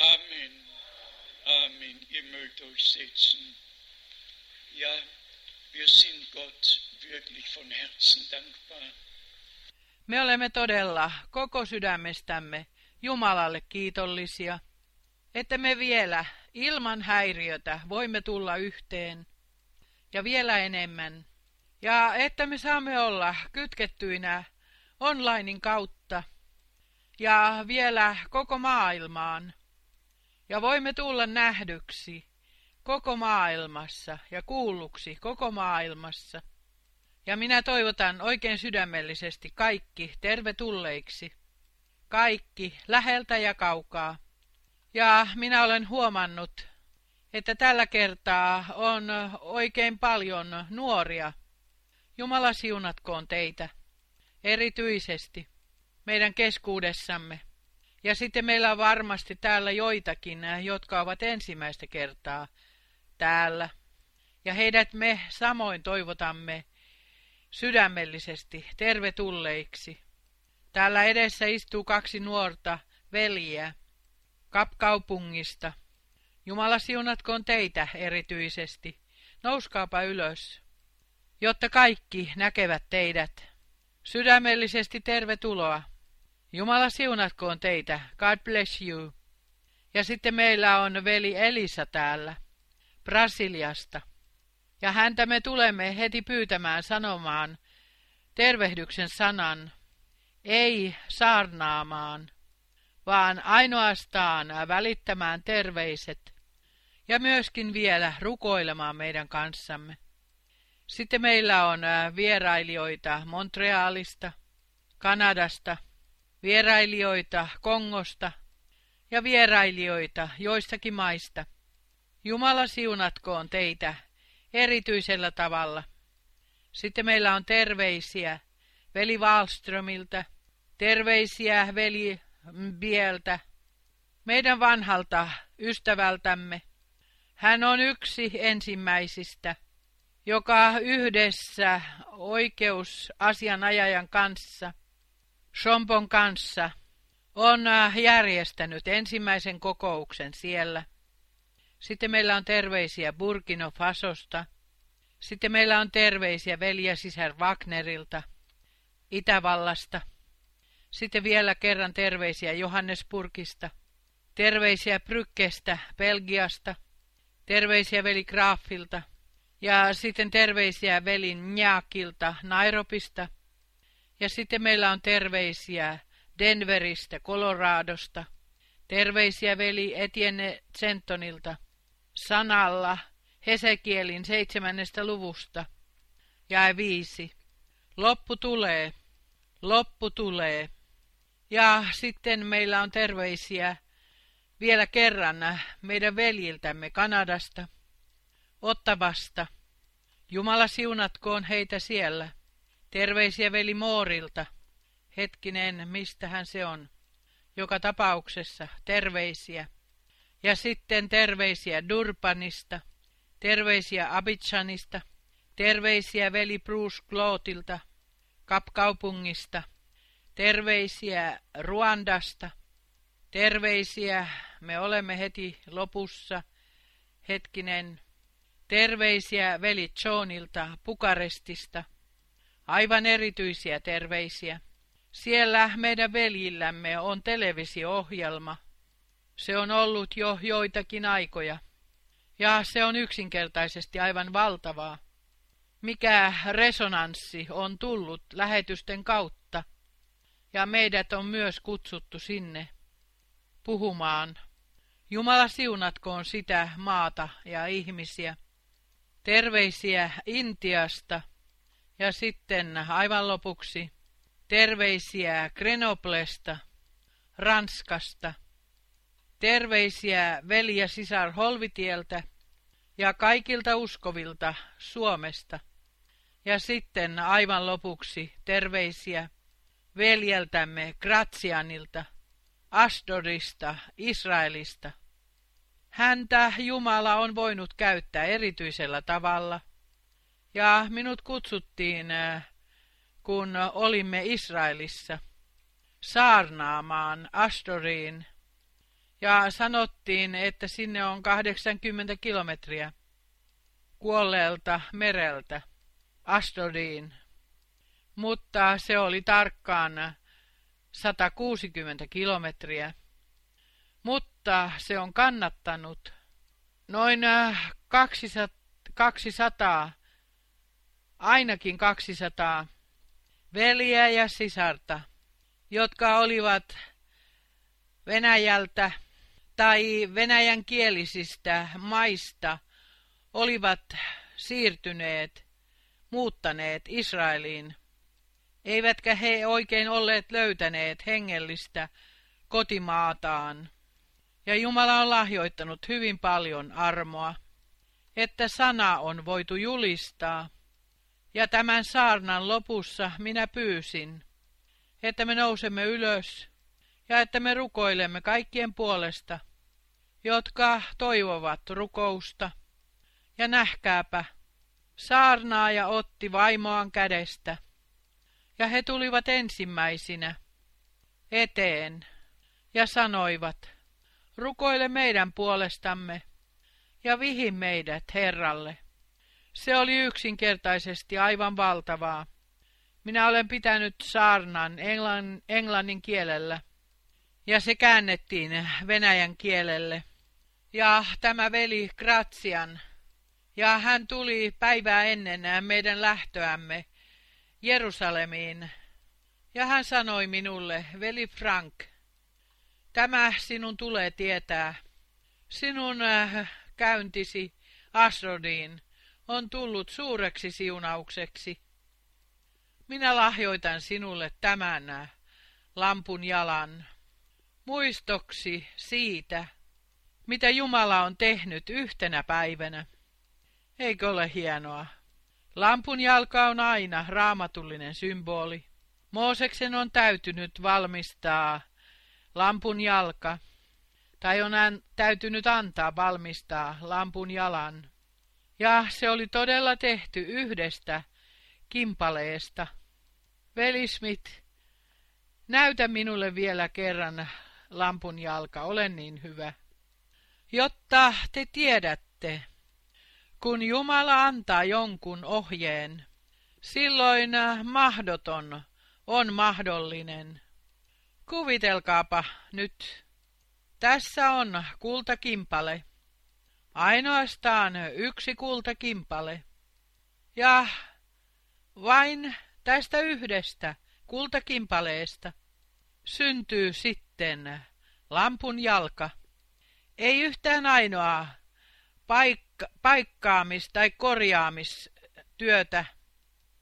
Amen. Amen. Ihr mögt euch setzen. Ja, wir sind Gott wirklich von Herzen dankbar. Me olemme todella koko sydämestämme Jumalalle kiitollisia, että me vielä ilman häiriötä voimme tulla yhteen ja vielä enemmän, ja että me saamme olla kytkettyinä onlinein kautta ja vielä koko maailmaan, ja voimme tulla nähdyksi koko maailmassa ja kuulluksi koko maailmassa. Ja minä toivotan oikein sydämellisesti kaikki tervetulleiksi. Kaikki läheltä ja kaukaa. Ja minä olen huomannut, että tällä kertaa on oikein paljon nuoria. Jumala siunatkoon teitä, erityisesti meidän keskuudessamme. Ja sitten meillä on varmasti täällä joitakin, jotka ovat ensimmäistä kertaa täällä. Ja heidät me samoin toivotamme sydämellisesti tervetulleiksi. Täällä edessä istuu kaksi nuorta veljiä Kapkaupungista. Jumala siunatkoon teitä erityisesti. Nouskaapa ylös, jotta kaikki näkevät teidät. Sydämellisesti tervetuloa. Jumala siunatkoon teitä. God bless you. Ja sitten meillä on veli Elisa täällä, Brasiliasta. Ja häntä me tulemme heti pyytämään sanomaan tervehdyksen sanan, ei saarnaamaan, vaan ainoastaan välittämään terveiset ja myöskin vielä rukoilemaan meidän kanssamme. Sitten meillä on vierailijoita Montrealista, Kanadasta, vierailijoita Kongosta ja vierailijoita joistakin maista. Jumala siunatkoon teitä erityisellä tavalla. Sitten meillä on terveisiä veli Wallströmiltä, terveisiä veli Bieltä, meidän vanhalta ystävältämme. Hän on yksi ensimmäisistä, joka yhdessä oikeusasianajajan kanssa, Sompon kanssa, on järjestänyt ensimmäisen kokouksen siellä. Sitten meillä on terveisiä Burkino Fasosta, Sitten meillä on terveisiä veli ja sisär Wagnerilta, Itävallasta. Sitten vielä kerran terveisiä Johannesburgista. Terveisiä Brykkestä, Belgiasta. Terveisiä veli Graafilta. Ja sitten terveisiä veli Njakilta, Nairobista. Ja sitten meillä on terveisiä Denveristä, Coloradosta. Terveisiä veli Etienne Centonilta. Sanalla Hesekielin seitsemännestä luvusta. Jae viisi. Loppu tulee. Loppu tulee. Ja sitten meillä on terveisiä vielä kerran meidän veljiltämme Kanadasta, Ottavasta. Jumala siunatkoon heitä siellä. Terveisiä veli Moorilta. Hetkinen, mistähän se on? Joka tapauksessa terveisiä. Ja sitten terveisiä Durbanista, terveisiä Abidjanista, terveisiä veli Bruce Glootilta, Kapkaupungista, terveisiä Ruandasta, terveisiä, me olemme heti lopussa, hetkinen, terveisiä veli Johnilta Pukarestista, aivan erityisiä terveisiä. Siellä meidän veljillämme on televisio-ohjelma. Se on ollut jo joitakin aikoja. Ja se on yksinkertaisesti aivan valtavaa. Mikä resonanssi on tullut lähetysten kautta. Ja meidät on myös kutsuttu sinne puhumaan. Jumala siunatkoon sitä maata ja ihmisiä. Terveisiä Intiasta ja sitten aivan lopuksi terveisiä Grenoblesta, Ranskasta. Terveisiä veli ja sisar Holvitieltä ja kaikilta uskovilta Suomesta. Ja sitten aivan lopuksi terveisiä veljeltämme Gratsianilta, Asdorista, Israelista. Häntä Jumala on voinut käyttää erityisellä tavalla, ja minut kutsuttiin, kun olimme Israelissa, saarnaamaan Asdoriin ja sanottiin, että sinne on 80 kilometriä kuolleelta mereltä Astodiin, mutta se oli tarkkaan 160 kilometriä. Mutta se on kannattanut noin 200, 200 ainakin 200 veliä ja sisarta, jotka olivat Venäjältä tai venäjän kielisistä maista olivat siirtyneet, muuttaneet Israeliin, eivätkä he oikein olleet löytäneet hengellistä kotimaataan. Ja Jumala on lahjoittanut hyvin paljon armoa, että sana on voitu julistaa. Ja tämän saarnan lopussa minä pyysin, että me nousemme ylös ja että me rukoilemme kaikkien puolesta, jotka toivovat rukousta. Ja nähkääpä, saarnaaja otti vaimoaan kädestä, ja he tulivat ensimmäisinä eteen ja sanoivat, rukoile meidän puolestamme ja vihi meidät Herralle. Se oli yksinkertaisesti aivan valtavaa. Minä olen pitänyt saarnan englannin, englannin kielellä, ja se käännettiin venäjän kielelle. Ja tämä veli Gratsian, ja hän tuli päivää ennen meidän lähtöämme Jerusalemiin, ja hän sanoi minulle, veli Frank, tämä sinun tulee tietää. Sinun äh, käyntisi Asrodiin on tullut suureksi siunaukseksi. Minä lahjoitan sinulle tämän äh, lampun jalan muistoksi siitä, mitä Jumala on tehnyt yhtenä päivänä. Eikö ole hienoa? Lampun jalka on aina raamatullinen symboli. Mooseksen on täytynyt valmistaa lampun jalka, tai on hän täytynyt antaa valmistaa lampun jalan. Ja se oli todella tehty yhdestä kimpaleesta. Velismit, näytä minulle vielä kerran lampun jalka, ole niin hyvä. Jotta te tiedätte, kun Jumala antaa jonkun ohjeen, silloin mahdoton on mahdollinen. Kuvitelkaapa nyt. Tässä on kultakimpale. Ainoastaan yksi kultakimpale. Ja vain tästä yhdestä kultakimpaleesta syntyy sitten lampun jalka. Ei yhtään ainoa paikka, paikkaamis- tai korjaamistyötä.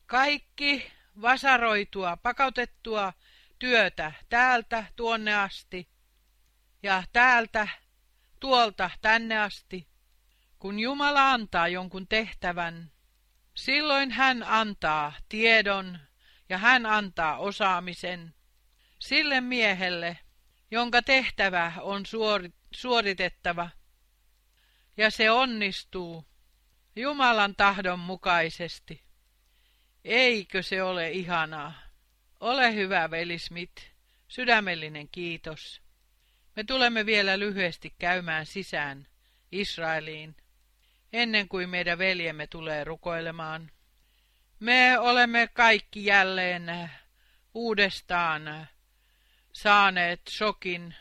Kaikki vasaroitua, pakautettua työtä täältä tuonne asti ja täältä tuolta tänne asti. Kun Jumala antaa jonkun tehtävän, silloin hän antaa tiedon ja hän antaa osaamisen sille miehelle, jonka tehtävä on suoritettava. Ja se onnistuu Jumalan tahdon mukaisesti. Eikö se ole ihanaa? Ole hyvä, veli Smith. Sydämellinen kiitos. Me tulemme vielä lyhyesti käymään sisään Israeliin, ennen kuin meidän veljemme tulee rukoilemaan. Me olemme kaikki jälleen uudestaan saaneet shokin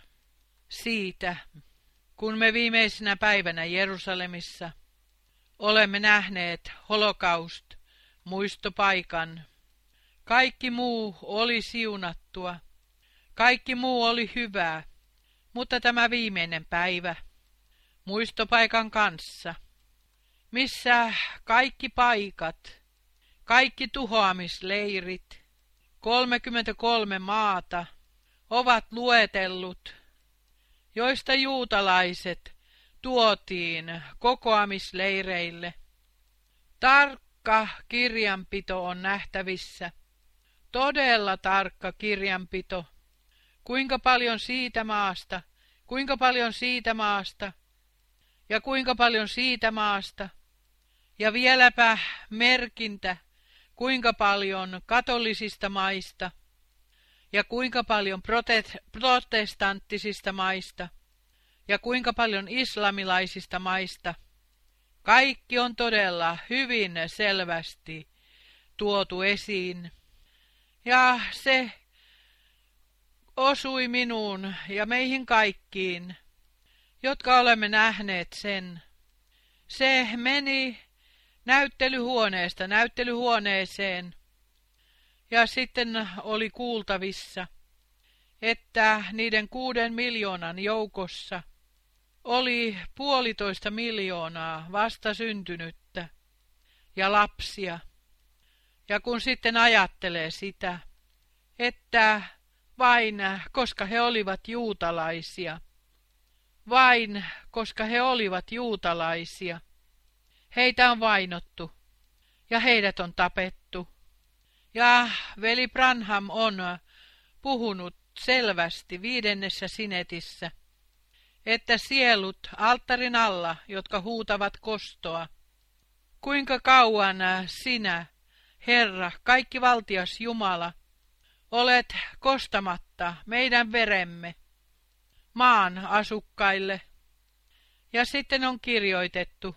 siitä, kun me viimeisenä päivänä Jerusalemissa olemme nähneet holokaust muistopaikan. Kaikki muu oli siunattua, kaikki muu oli hyvää, mutta tämä viimeinen päivä muistopaikan kanssa, missä kaikki paikat, kaikki tuhoamisleirit, 33 maata ovat luetellut, joista juutalaiset tuotiin kokoamisleireille. Tarkka kirjanpito on nähtävissä, todella tarkka kirjanpito, kuinka paljon siitä maasta, kuinka paljon siitä maasta ja kuinka paljon siitä maasta. Ja vieläpä merkintä, kuinka paljon katolisista maista ja kuinka paljon protestanttisista maista ja kuinka paljon islamilaisista maista. Kaikki on todella hyvin selvästi tuotu esiin. Ja se osui minuun ja meihin kaikkiin, jotka olemme nähneet sen. Se meni näyttelyhuoneesta näyttelyhuoneeseen ja sitten oli kuultavissa, että niiden kuuden miljoonan joukossa oli puolitoista miljoonaa vastasyntynyttä ja lapsia. Ja kun sitten ajattelee sitä, että vain koska he olivat juutalaisia, vain koska he olivat juutalaisia, heitä on vainottu ja heidät on tapettu. Ja veli Branham on puhunut selvästi viidennessä sinetissä, että sielut alttarin alla, jotka huutavat kostoa, kuinka kauan sinä, Herra, kaikki valtias Jumala, olet kostamatta meidän veremme maan asukkaille. Ja sitten on kirjoitettu,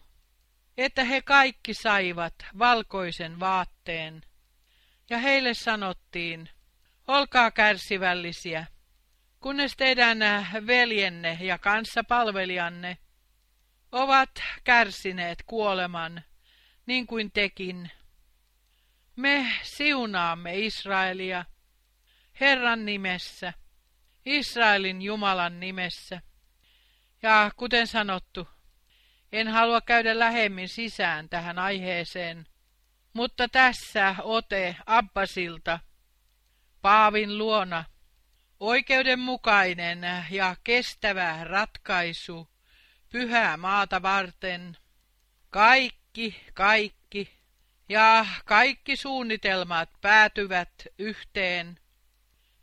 että he kaikki saivat valkoisen vaatteen. Ja heille sanottiin, olkaa kärsivällisiä, kunnes teidän veljenne ja kanssapalvelijanne ovat kärsineet kuoleman, niin kuin tekin. Me siunaamme Israelia Herran nimessä, Israelin Jumalan nimessä. Ja kuten sanottu, en halua käydä lähemmin sisään tähän aiheeseen, mutta tässä ote Abbasilta, Paavin luona, oikeudenmukainen ja kestävä ratkaisu pyhää maata varten. Kaikki, kaikki ja kaikki suunnitelmat päätyvät yhteen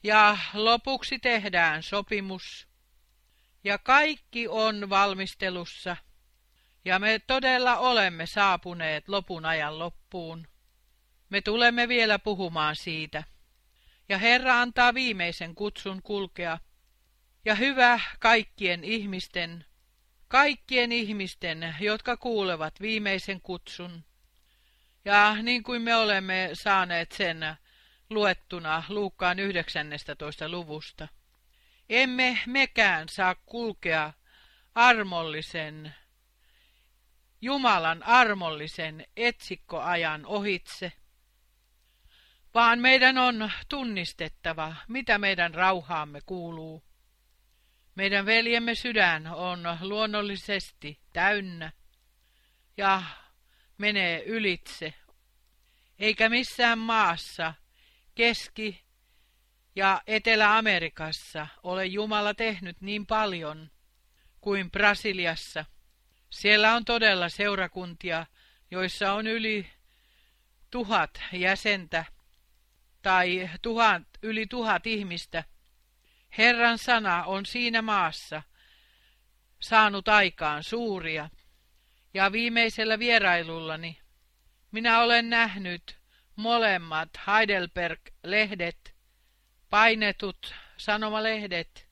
ja lopuksi tehdään sopimus. Ja kaikki on valmistelussa. Ja me todella olemme saapuneet lopun ajan loppuun. Me tulemme vielä puhumaan siitä. Ja Herra antaa viimeisen kutsun kulkea. Ja hyvä kaikkien ihmisten, kaikkien ihmisten, jotka kuulevat viimeisen kutsun. Ja niin kuin me olemme saaneet sen luettuna Luukkaan 19. luvusta, emme mekään saa kulkea armollisen, Jumalan armollisen etsikkoajan ohitse, vaan meidän on tunnistettava, mitä meidän rauhaamme kuuluu. Meidän veljemme sydän on luonnollisesti täynnä ja menee ylitse, eikä missään maassa Keski- ja Etelä-Amerikassa ole Jumala tehnyt niin paljon kuin Brasiliassa. Siellä on todella seurakuntia, joissa on yli tuhat jäsentä tai tuhat, yli tuhat ihmistä. Herran sana on siinä maassa saanut aikaan suuria. Ja viimeisellä vierailullani minä olen nähnyt molemmat Heidelberg-lehdet, painetut sanomalehdet,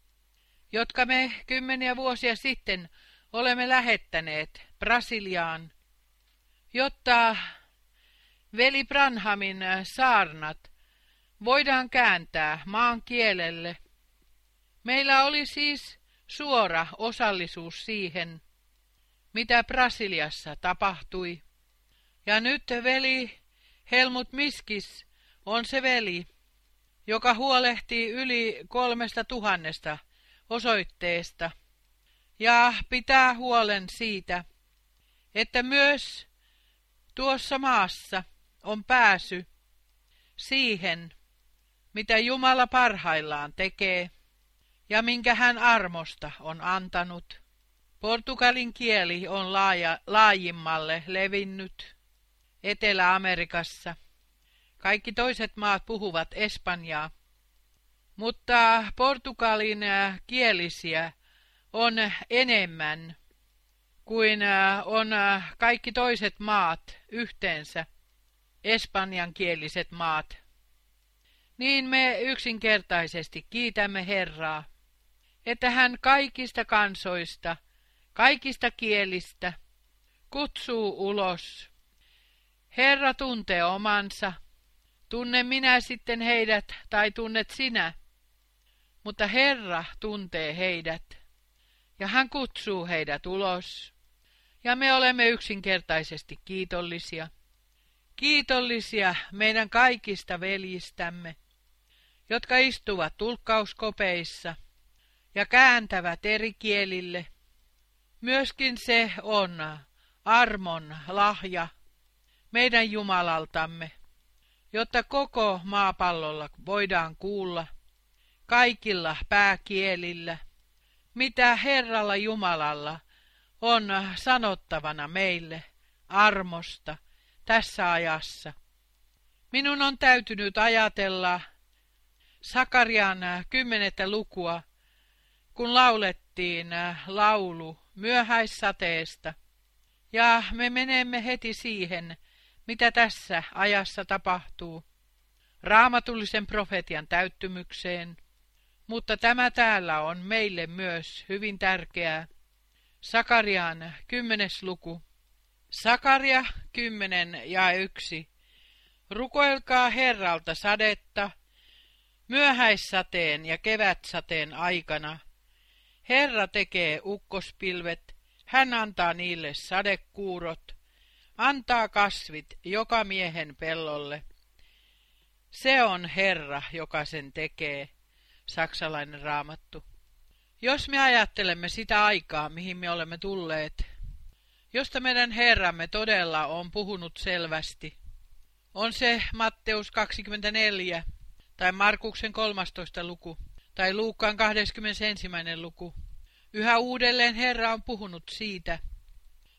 jotka me kymmeniä vuosia sitten olemme lähettäneet Brasiliaan, jotta veli Branhamin saarnat voidaan kääntää maan kielelle. Meillä oli siis suora osallisuus siihen, mitä Brasiliassa tapahtui. Ja nyt veli Helmut Miskis on se veli, joka huolehtii yli kolmesta tuhannesta osoitteesta ja pitää huolen siitä, että myös tuossa maassa on pääsy siihen, mitä Jumala parhaillaan tekee ja minkä hän armosta on antanut. Portugalin kieli on laaja, laajimmalle levinnyt Etelä-Amerikassa. Kaikki toiset maat puhuvat espanjaa, mutta Portugalin äh, kielisiä on enemmän kuin äh, on äh, kaikki toiset maat yhteensä, espanjankieliset maat. Niin me yksinkertaisesti kiitämme Herraa, että hän kaikista kansoista, kaikista kielistä kutsuu ulos. Herra tuntee omansa. Tunne minä sitten heidät tai tunnet sinä. Mutta Herra tuntee heidät. Ja hän kutsuu heidät ulos. Ja me olemme yksinkertaisesti kiitollisia. Kiitollisia meidän kaikista veljistämme jotka istuvat tulkkauskopeissa ja kääntävät eri kielille. Myöskin se on armon lahja meidän Jumalaltamme, jotta koko maapallolla voidaan kuulla kaikilla pääkielillä, mitä Herralla Jumalalla on sanottavana meille armosta tässä ajassa. Minun on täytynyt ajatella Sakarian kymmenettä lukua, kun laulettiin laulu myöhäissateesta. Ja me menemme heti siihen, mitä tässä ajassa tapahtuu, raamatullisen profetian täyttymykseen. Mutta tämä täällä on meille myös hyvin tärkeää. Sakarian kymmenes luku. Sakaria kymmenen ja yksi. Rukoilkaa Herralta sadetta, Myöhäissateen ja kevätsateen aikana Herra tekee ukkospilvet, hän antaa niille sadekuurot, antaa kasvit joka miehen pellolle. Se on Herra, joka sen tekee, saksalainen raamattu. Jos me ajattelemme sitä aikaa, mihin me olemme tulleet, josta meidän Herramme todella on puhunut selvästi, on se Matteus 24, tai Markuksen 13. luku, tai Luukkaan 21. luku. Yhä uudelleen Herra on puhunut siitä,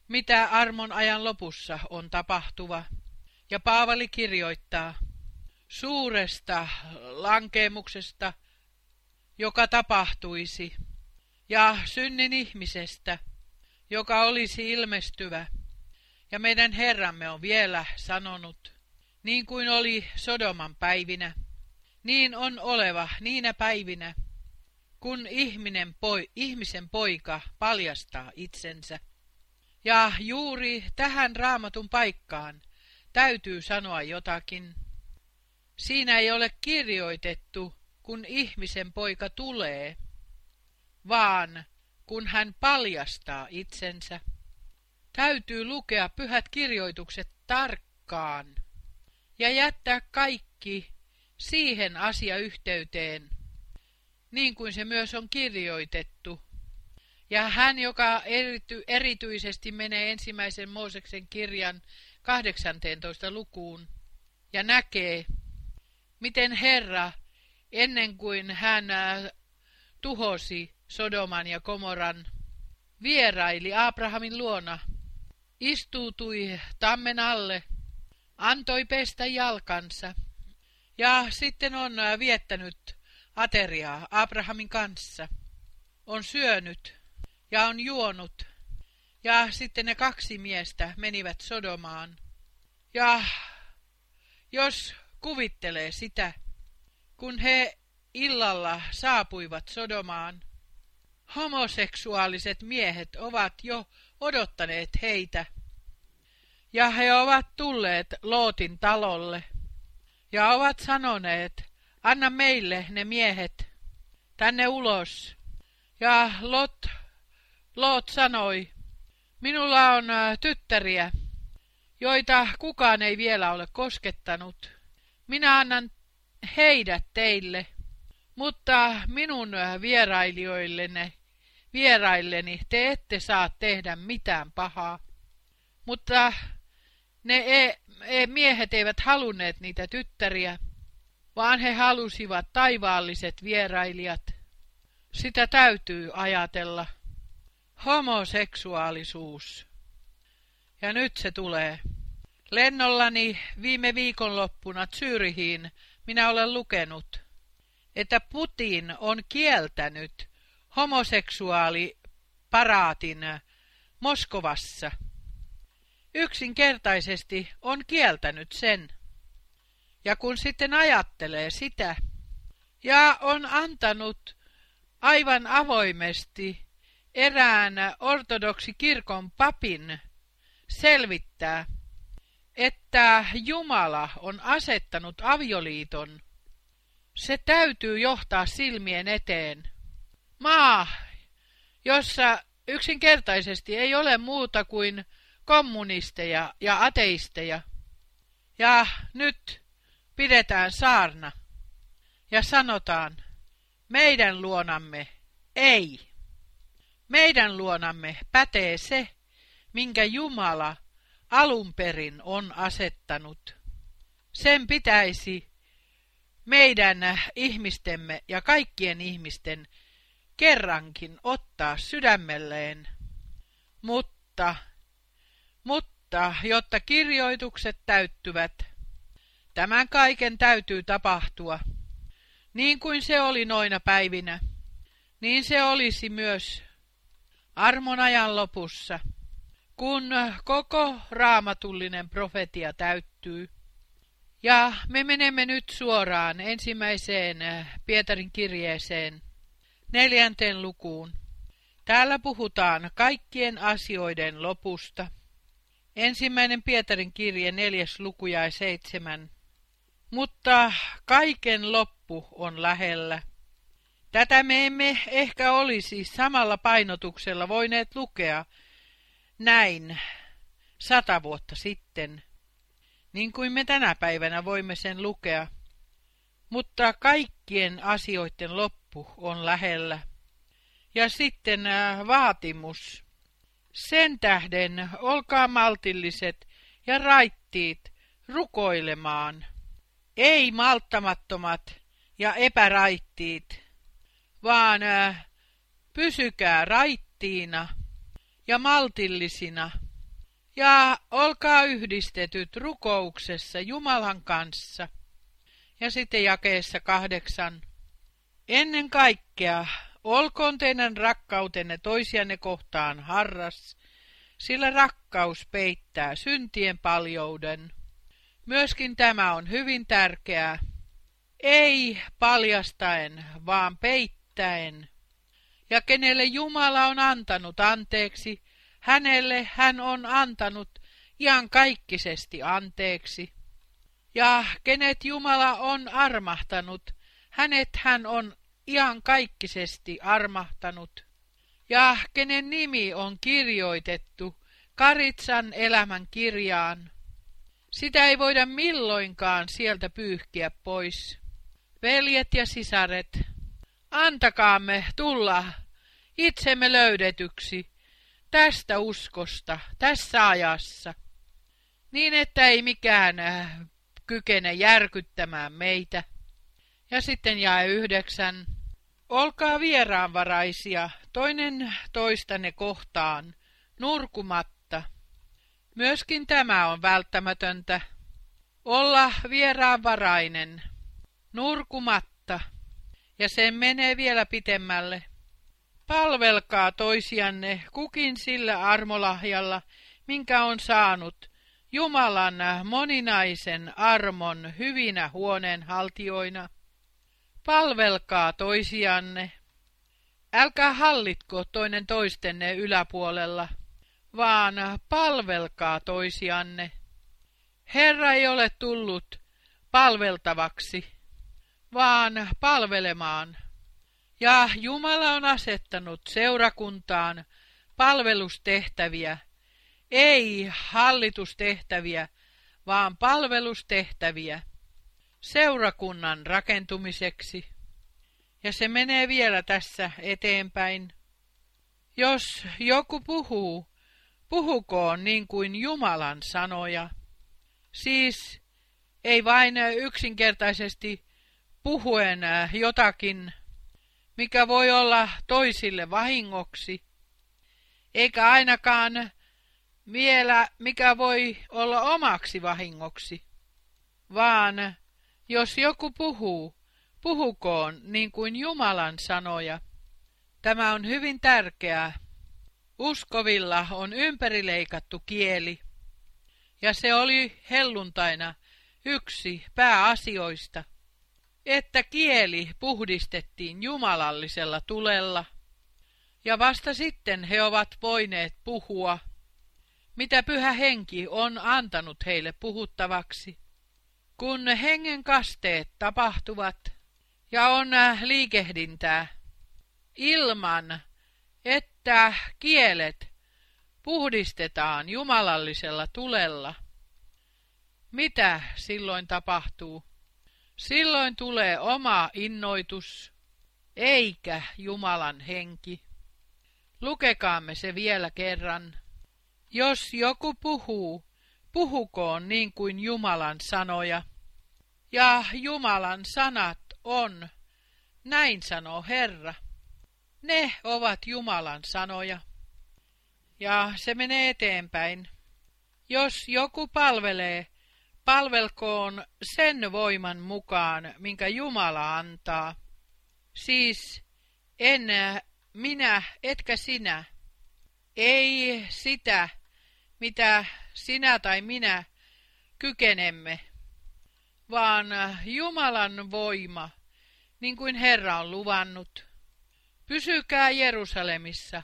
mitä armon ajan lopussa on tapahtuva. Ja Paavali kirjoittaa suuresta lankeemuksesta, joka tapahtuisi, ja synnin ihmisestä, joka olisi ilmestyvä. Ja meidän Herramme on vielä sanonut, niin kuin oli Sodoman päivinä, niin on oleva niinä päivinä, kun ihminen poi, ihmisen poika paljastaa itsensä. Ja juuri tähän raamatun paikkaan täytyy sanoa jotakin. Siinä ei ole kirjoitettu, kun ihmisen poika tulee, vaan kun hän paljastaa itsensä. Täytyy lukea pyhät kirjoitukset tarkkaan ja jättää kaikki siihen asiayhteyteen, niin kuin se myös on kirjoitettu. Ja hän, joka erity, erityisesti menee ensimmäisen Mooseksen kirjan 18 lukuun ja näkee, miten Herra, ennen kuin hän äh, tuhosi Sodoman ja Komoran, vieraili Abrahamin luona, istuutui tammen alle, antoi pestä jalkansa ja sitten on äh, viettänyt ateriaa Abrahamin kanssa, on syönyt ja on juonut ja sitten ne kaksi miestä menivät Sodomaan. Ja jos kuvittelee sitä, kun he illalla saapuivat Sodomaan, homoseksuaaliset miehet ovat jo odottaneet heitä, ja he ovat tulleet Lootin talolle, ja ovat sanoneet, anna meille ne miehet tänne ulos. Ja Lot, Lot sanoi, minulla on tyttäriä, joita kukaan ei vielä ole koskettanut. Minä annan heidät teille, mutta minun vierailijoillenne, vierailleni te ette saa tehdä mitään pahaa. Mutta ne e, e, miehet eivät halunneet niitä tyttäriä, vaan he halusivat taivaalliset vierailijat. Sitä täytyy ajatella. Homoseksuaalisuus. Ja nyt se tulee. Lennollani viime viikonloppuna Zyrihiin minä olen lukenut, että Putin on kieltänyt homoseksuaaliparaatin Moskovassa. Yksinkertaisesti on kieltänyt sen. Ja kun sitten ajattelee sitä, ja on antanut aivan avoimesti erään ortodoksikirkon papin selvittää, että Jumala on asettanut avioliiton, se täytyy johtaa silmien eteen. Maa, jossa yksinkertaisesti ei ole muuta kuin kommunisteja ja ateisteja. Ja nyt pidetään saarna ja sanotaan, meidän luonamme ei. Meidän luonamme pätee se, minkä Jumala alun perin on asettanut. Sen pitäisi meidän ihmistemme ja kaikkien ihmisten kerrankin ottaa sydämelleen. Mutta, mutta, jotta kirjoitukset täyttyvät, tämän kaiken täytyy tapahtua. Niin kuin se oli noina päivinä, niin se olisi myös armonajan lopussa kun koko raamatullinen profetia täyttyy. Ja me menemme nyt suoraan ensimmäiseen Pietarin kirjeeseen, neljänteen lukuun. Täällä puhutaan kaikkien asioiden lopusta. Ensimmäinen Pietarin kirje, neljäs luku ja seitsemän. Mutta kaiken loppu on lähellä. Tätä me emme ehkä olisi samalla painotuksella voineet lukea, näin sata vuotta sitten, niin kuin me tänä päivänä voimme sen lukea. Mutta kaikkien asioiden loppu on lähellä. Ja sitten äh, vaatimus. Sen tähden olkaa maltilliset ja raittiit rukoilemaan. Ei malttamattomat ja epäraittiit, vaan äh, pysykää raittiina ja maltillisina, ja olkaa yhdistetyt rukouksessa Jumalan kanssa. Ja sitten jakeessa kahdeksan. Ennen kaikkea olkoon teidän rakkautenne toisianne kohtaan harras, sillä rakkaus peittää syntien paljouden. Myöskin tämä on hyvin tärkeää. Ei paljastaen, vaan peittäen. Ja kenelle Jumala on antanut anteeksi, hänelle hän on antanut kaikkisesti anteeksi. Ja kenet Jumala on armahtanut, hänet hän on kaikkisesti armahtanut. Ja kenen nimi on kirjoitettu Karitsan elämän kirjaan, sitä ei voida milloinkaan sieltä pyyhkiä pois. Veljet ja sisaret, antakaamme tulla itsemme löydetyksi tästä uskosta tässä ajassa, niin että ei mikään äh, kykene järkyttämään meitä. Ja sitten jae yhdeksän. Olkaa vieraanvaraisia toinen toistanne kohtaan, nurkumatta. Myöskin tämä on välttämätöntä. Olla vieraanvarainen, nurkumatta, ja sen menee vielä pitemmälle. Palvelkaa toisianne kukin sillä armolahjalla, minkä on saanut Jumalan moninaisen armon hyvinä huoneenhaltioina. Palvelkaa toisianne. Älkää hallitko toinen toistenne yläpuolella, vaan palvelkaa toisianne. Herra ei ole tullut palveltavaksi, vaan palvelemaan. Ja Jumala on asettanut seurakuntaan palvelustehtäviä, ei hallitustehtäviä, vaan palvelustehtäviä seurakunnan rakentumiseksi. Ja se menee vielä tässä eteenpäin. Jos joku puhuu, puhukoon niin kuin Jumalan sanoja. Siis ei vain yksinkertaisesti puhuen jotakin, mikä voi olla toisille vahingoksi, eikä ainakaan vielä mikä voi olla omaksi vahingoksi, vaan jos joku puhuu, puhukoon niin kuin Jumalan sanoja. Tämä on hyvin tärkeää. Uskovilla on ympärileikattu kieli, ja se oli helluntaina yksi pääasioista, että kieli puhdistettiin jumalallisella tulella, ja vasta sitten he ovat voineet puhua, mitä pyhä henki on antanut heille puhuttavaksi. Kun hengen kasteet tapahtuvat ja on liikehdintää, ilman että kielet puhdistetaan jumalallisella tulella, mitä silloin tapahtuu? Silloin tulee oma innoitus, eikä Jumalan henki. Lukekaamme se vielä kerran. Jos joku puhuu, puhukoon niin kuin Jumalan sanoja. Ja Jumalan sanat on, näin sanoo Herra. Ne ovat Jumalan sanoja. Ja se menee eteenpäin. Jos joku palvelee, palvelkoon sen voiman mukaan, minkä Jumala antaa. Siis en minä, etkä sinä. Ei sitä, mitä sinä tai minä kykenemme, vaan Jumalan voima, niin kuin Herra on luvannut. Pysykää Jerusalemissa,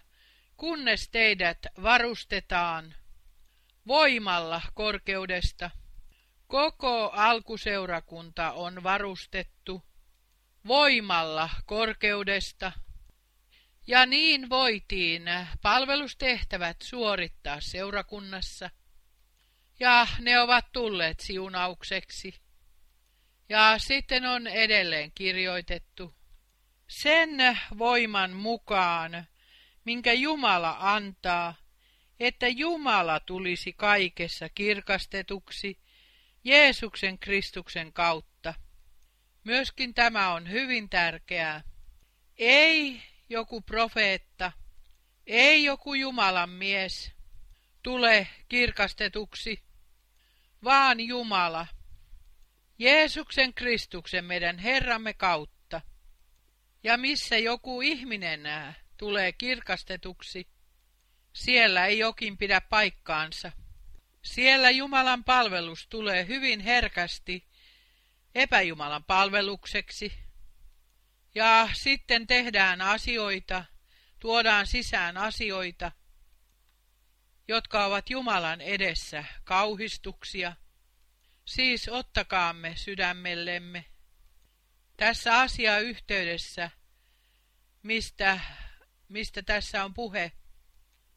kunnes teidät varustetaan voimalla korkeudesta. Koko alkuseurakunta on varustettu voimalla korkeudesta. Ja niin voitiin palvelustehtävät suorittaa seurakunnassa. Ja ne ovat tulleet siunaukseksi. Ja sitten on edelleen kirjoitettu. Sen voiman mukaan, minkä Jumala antaa, että Jumala tulisi kaikessa kirkastetuksi Jeesuksen Kristuksen kautta. Myöskin tämä on hyvin tärkeää. Ei joku profeetta, ei joku Jumalan mies tule kirkastetuksi, vaan Jumala, Jeesuksen Kristuksen meidän Herramme kautta. Ja missä joku ihminen tulee kirkastetuksi, siellä ei jokin pidä paikkaansa. Siellä Jumalan palvelus tulee hyvin herkästi epäjumalan palvelukseksi. Ja sitten tehdään asioita, tuodaan sisään asioita, jotka ovat Jumalan edessä kauhistuksia. Siis ottakaamme sydämellemme. Tässä asiayhteydessä, mistä, mistä tässä on puhe,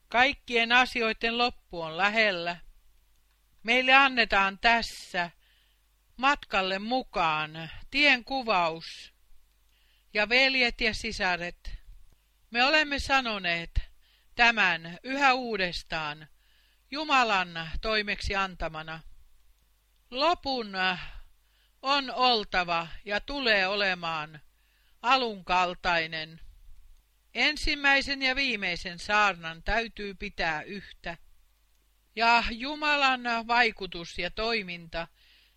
kaikkien asioiden loppu on lähellä. Meille annetaan tässä matkalle mukaan tien kuvaus ja veljet ja sisaret. Me olemme sanoneet tämän yhä uudestaan Jumalan toimeksi antamana. Lopun on oltava ja tulee olemaan alunkaltainen. Ensimmäisen ja viimeisen saarnan täytyy pitää yhtä. Ja Jumalan vaikutus ja toiminta,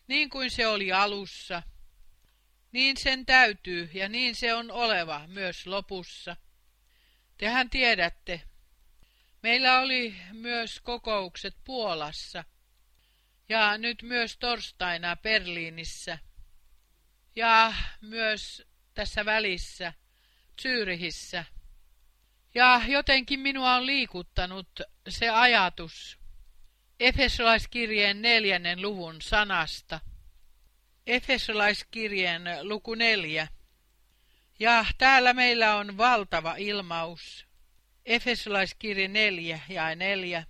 niin kuin se oli alussa, niin sen täytyy ja niin se on oleva myös lopussa. Tehän tiedätte, meillä oli myös kokoukset Puolassa ja nyt myös torstaina Berliinissä ja myös tässä välissä Zyrihissä. Ja jotenkin minua on liikuttanut se ajatus Efesolaiskirjeen neljännen luvun sanasta. Efesolaiskirjeen luku neljä. Ja täällä meillä on valtava ilmaus. Efesolaiskirje neljä ja neljä.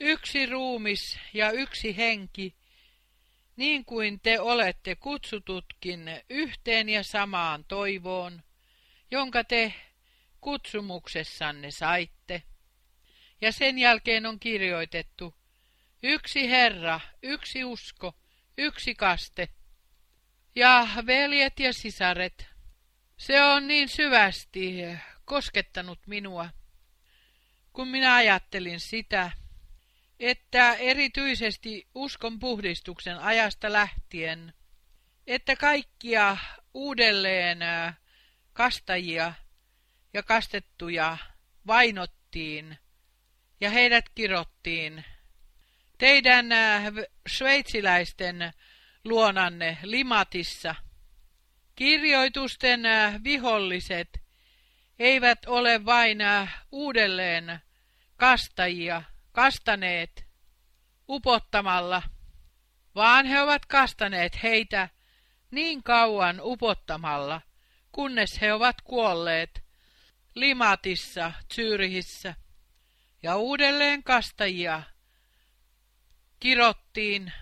Yksi ruumis ja yksi henki, niin kuin te olette kutsututkin yhteen ja samaan toivoon, jonka te kutsumuksessanne saitte. Ja sen jälkeen on kirjoitettu, yksi Herra, yksi usko, yksi kaste. Ja veljet ja sisaret, se on niin syvästi koskettanut minua, kun minä ajattelin sitä, että erityisesti uskon puhdistuksen ajasta lähtien, että kaikkia uudelleen kastajia ja kastettuja vainottiin ja heidät kirottiin teidän sveitsiläisten luonanne Limatissa. Kirjoitusten viholliset eivät ole vain uudelleen kastajia, kastaneet upottamalla, vaan he ovat kastaneet heitä niin kauan upottamalla, kunnes he ovat kuolleet Limatissa, Zyrihissä, ja uudelleen kastajia kirottiin.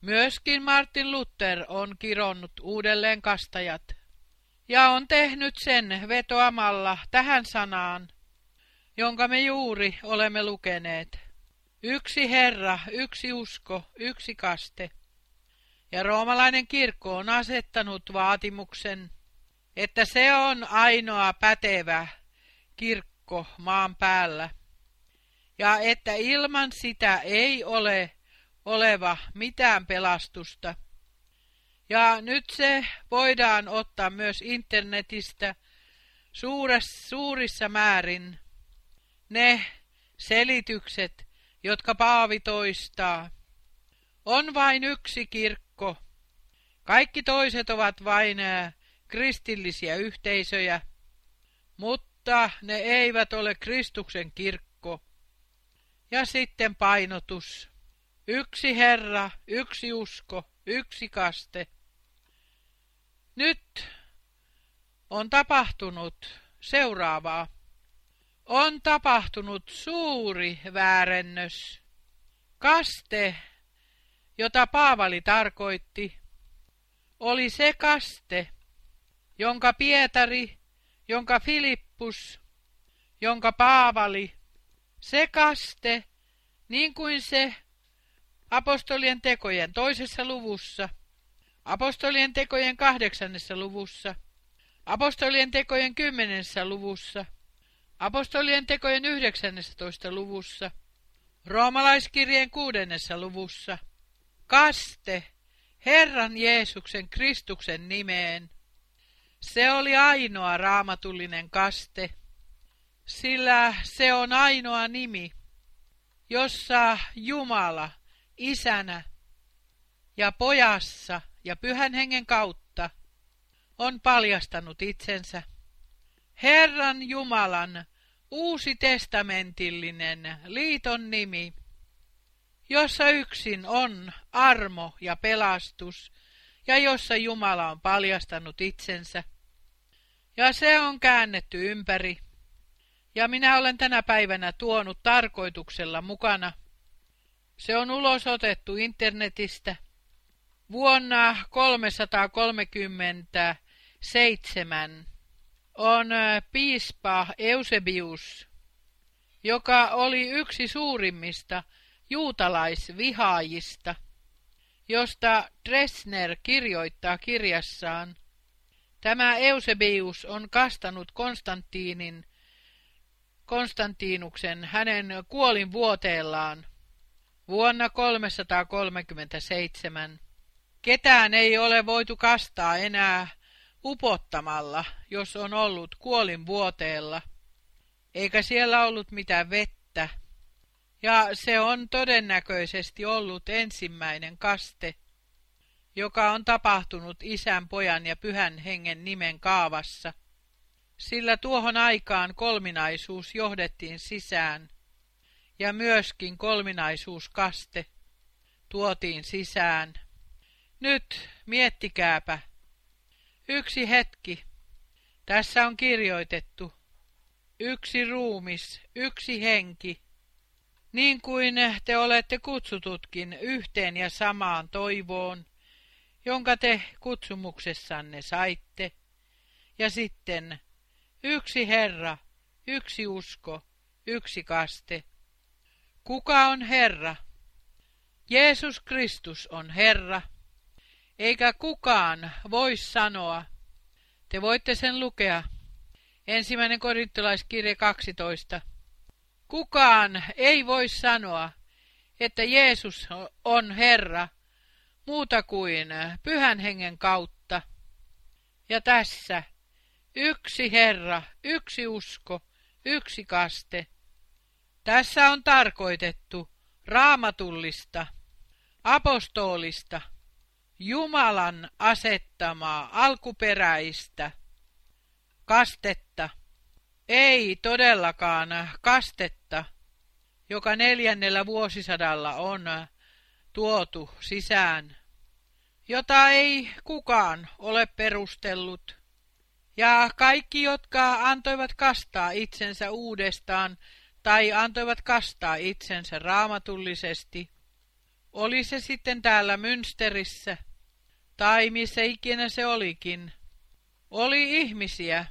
Myöskin Martin Luther on kironnut uudelleen kastajat, ja on tehnyt sen vetoamalla tähän sanaan, jonka me juuri olemme lukeneet. Yksi Herra, yksi usko, yksi kaste. Ja roomalainen kirkko on asettanut vaatimuksen, että se on ainoa pätevä kirkko maan päällä, ja että ilman sitä ei ole oleva mitään pelastusta. Ja nyt se voidaan ottaa myös internetistä suures, suurissa määrin ne selitykset, jotka Paavi toistaa. On vain yksi kirkko. Kaikki toiset ovat vain kristillisiä yhteisöjä, mutta ne eivät ole Kristuksen kirkko. Ja sitten painotus. Yksi Herra, yksi usko, yksi kaste. Nyt on tapahtunut seuraavaa. On tapahtunut suuri väärennös. Kaste, jota Paavali tarkoitti, oli se kaste, jonka Pietari, jonka Filippus, jonka Paavali, se kaste, niin kuin se apostolien tekojen toisessa luvussa, apostolien tekojen kahdeksannessa luvussa, apostolien tekojen kymmenessä luvussa, apostolien tekojen yhdeksännestoista luvussa, roomalaiskirjeen kuudennessa luvussa, kaste Herran Jeesuksen Kristuksen nimeen. Se oli ainoa raamatullinen kaste, sillä se on ainoa nimi, jossa Jumala isänä ja pojassa ja pyhän hengen kautta on paljastanut itsensä. Herran Jumalan uusi testamentillinen liiton nimi, jossa yksin on armo ja pelastus, ja jossa Jumala on paljastanut itsensä. Ja se on käännetty ympäri. Ja minä olen tänä päivänä tuonut tarkoituksella mukana. Se on ulos otettu internetistä. Vuonna 337 on piispa Eusebius, joka oli yksi suurimmista juutalaisvihaajista, josta Dresner kirjoittaa kirjassaan. Tämä Eusebius on kastanut Konstantiinin Konstantinuksen hänen kuolinvuoteellaan vuonna 337. Ketään ei ole voitu kastaa enää upottamalla, jos on ollut kuolinvuoteella, eikä siellä ollut mitään vettä, ja se on todennäköisesti ollut ensimmäinen kaste, joka on tapahtunut isän, pojan ja pyhän hengen nimen kaavassa, sillä tuohon aikaan kolminaisuus johdettiin sisään, ja myöskin kolminaisuuskaste tuotiin sisään. Nyt miettikääpä. Yksi hetki. Tässä on kirjoitettu. Yksi ruumis, yksi henki. Niin kuin te olette kutsututkin yhteen ja samaan toivoon, jonka te kutsumuksessanne saitte. Ja sitten yksi Herra, yksi usko, yksi kaste. Kuka on Herra? Jeesus Kristus on Herra, eikä kukaan voi sanoa. Te voitte sen lukea. Ensimmäinen korintolaiskirje 12. Kukaan ei voi sanoa, että Jeesus on Herra, muuta kuin pyhän hengen kautta. Ja tässä yksi Herra, yksi usko, yksi kaste. Tässä on tarkoitettu raamatullista, apostolista, Jumalan asettamaa alkuperäistä kastetta, ei todellakaan kastetta, joka neljännellä vuosisadalla on tuotu sisään, jota ei kukaan ole perustellut. Ja kaikki, jotka antoivat kastaa itsensä uudestaan tai antoivat kastaa itsensä raamatullisesti, oli se sitten täällä Münsterissä tai missä ikinä se olikin, oli ihmisiä,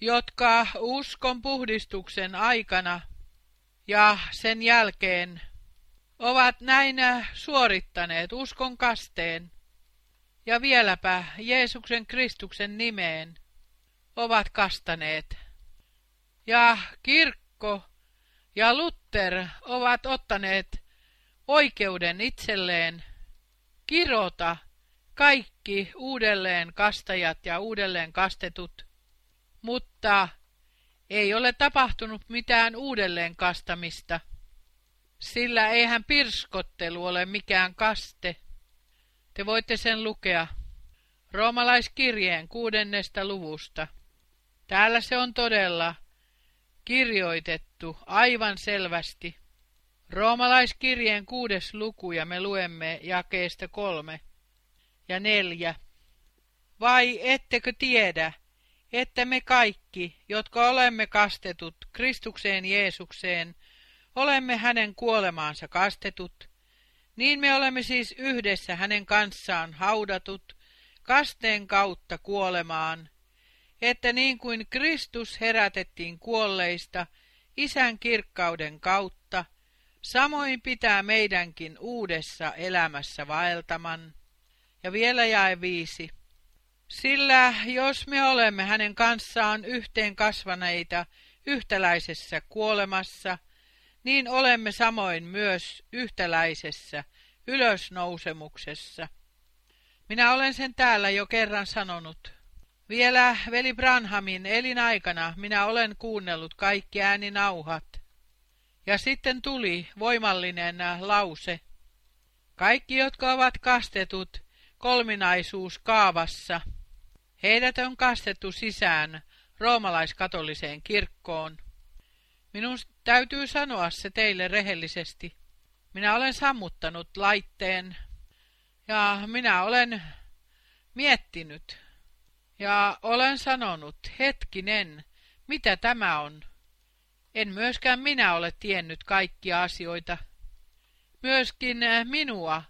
jotka uskon puhdistuksen aikana ja sen jälkeen ovat näinä suorittaneet uskon kasteen. Ja vieläpä Jeesuksen Kristuksen nimeen ovat kastaneet. Ja kirkko ja Luther ovat ottaneet oikeuden itselleen kirota kaikki uudelleen kastajat ja uudelleen kastetut, mutta ei ole tapahtunut mitään uudelleen kastamista, sillä eihän pirskottelu ole mikään kaste. Te voitte sen lukea roomalaiskirjeen kuudennesta luvusta. Täällä se on todella kirjoitettu aivan selvästi. Roomalaiskirjeen kuudes luku ja me luemme jakeesta kolme ja neljä. Vai ettekö tiedä, että me kaikki, jotka olemme kastetut Kristukseen Jeesukseen, olemme hänen kuolemaansa kastetut, niin me olemme siis yhdessä hänen kanssaan haudatut kasteen kautta kuolemaan, että niin kuin Kristus herätettiin kuolleista isän kirkkauden kautta, samoin pitää meidänkin uudessa elämässä vaeltaman. Ja vielä jae viisi. Sillä jos me olemme hänen kanssaan yhteen kasvaneita yhtäläisessä kuolemassa, niin olemme samoin myös yhtäläisessä ylösnousemuksessa. Minä olen sen täällä jo kerran sanonut. Vielä veli Branhamin elinaikana minä olen kuunnellut kaikki ääninauhat. Ja sitten tuli voimallinen lause. Kaikki, jotka ovat kastetut kolminaisuus kaavassa, heidät on kastettu sisään roomalaiskatoliseen kirkkoon. Minun täytyy sanoa se teille rehellisesti. Minä olen sammuttanut laitteen ja minä olen miettinyt ja olen sanonut, hetkinen, mitä tämä on? En myöskään minä ole tiennyt kaikkia asioita. Myöskin minua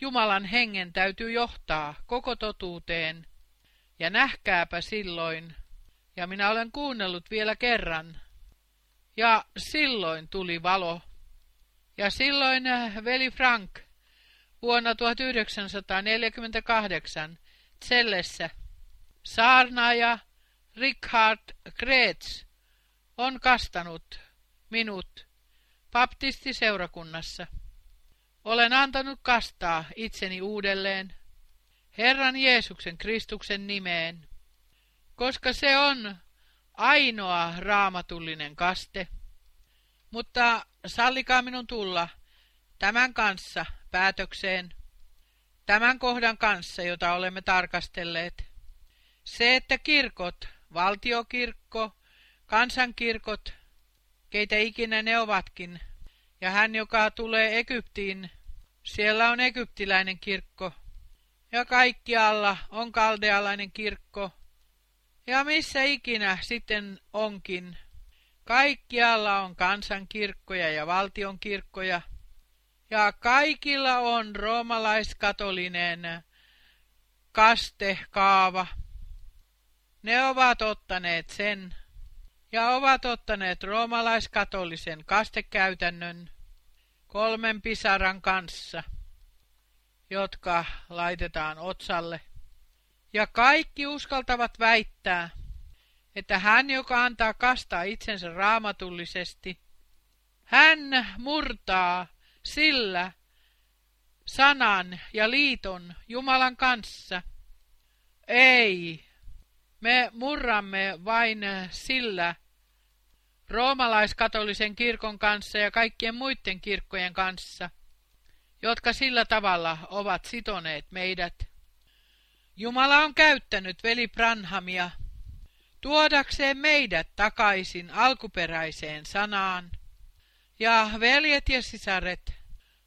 Jumalan hengen täytyy johtaa koko totuuteen. Ja nähkääpä silloin, ja minä olen kuunnellut vielä kerran. Ja silloin tuli valo. Ja silloin veli Frank vuonna 1948 Tsellessä saarnaaja Richard Kreetz on kastanut minut baptistiseurakunnassa. Olen antanut kastaa itseni uudelleen Herran Jeesuksen Kristuksen nimeen, koska se on ainoa raamatullinen kaste. Mutta sallikaa minun tulla tämän kanssa päätökseen, tämän kohdan kanssa, jota olemme tarkastelleet. Se, että kirkot, valtiokirkko, kansankirkot, keitä ikinä ne ovatkin, ja hän, joka tulee Egyptiin, siellä on egyptiläinen kirkko, ja kaikkialla on kaldealainen kirkko, ja missä ikinä sitten onkin, kaikkialla on kansankirkkoja ja valtionkirkkoja, ja kaikilla on roomalaiskatolinen kastekaava. Ne ovat ottaneet sen ja ovat ottaneet roomalaiskatolisen kastekäytännön kolmen pisaran kanssa, jotka laitetaan otsalle. Ja kaikki uskaltavat väittää, että hän, joka antaa kastaa itsensä raamatullisesti, hän murtaa sillä sanan ja liiton Jumalan kanssa. Ei, me murramme vain sillä roomalaiskatolisen kirkon kanssa ja kaikkien muiden kirkkojen kanssa, jotka sillä tavalla ovat sitoneet meidät. Jumala on käyttänyt veli Branhamia tuodakseen meidät takaisin alkuperäiseen sanaan. Ja veljet ja sisaret,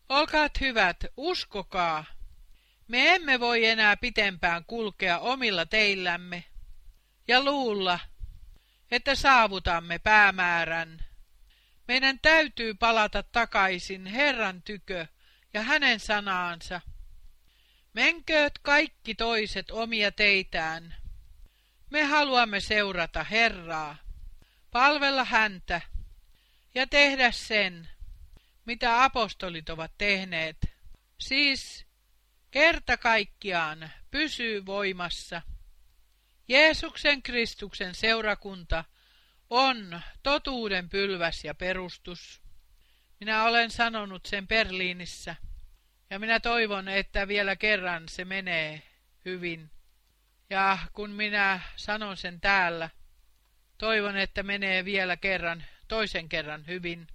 olkaat hyvät, uskokaa. Me emme voi enää pitempään kulkea omilla teillämme ja luulla, että saavutamme päämäärän. Meidän täytyy palata takaisin Herran tykö ja hänen sanaansa. Menkööt kaikki toiset omia teitään. Me haluamme seurata Herraa, palvella häntä ja tehdä sen, mitä apostolit ovat tehneet. Siis kerta kaikkiaan pysyy voimassa. Jeesuksen Kristuksen seurakunta on totuuden pylväs ja perustus. Minä olen sanonut sen Berliinissä, ja minä toivon, että vielä kerran se menee hyvin. Ja kun minä sanon sen täällä, toivon, että menee vielä kerran, toisen kerran hyvin.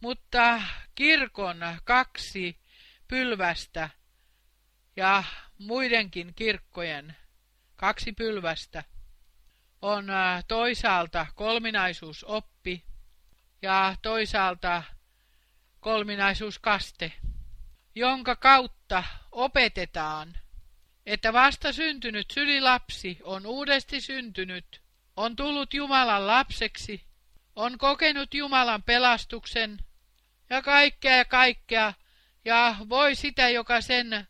Mutta kirkon kaksi pylvästä ja muidenkin kirkkojen kaksi pylvästä. On äh, toisaalta kolminaisuusoppi ja toisaalta kolminaisuuskaste, jonka kautta opetetaan, että vasta syntynyt sylilapsi on uudesti syntynyt, on tullut Jumalan lapseksi, on kokenut Jumalan pelastuksen ja kaikkea ja kaikkea, ja voi sitä, joka sen,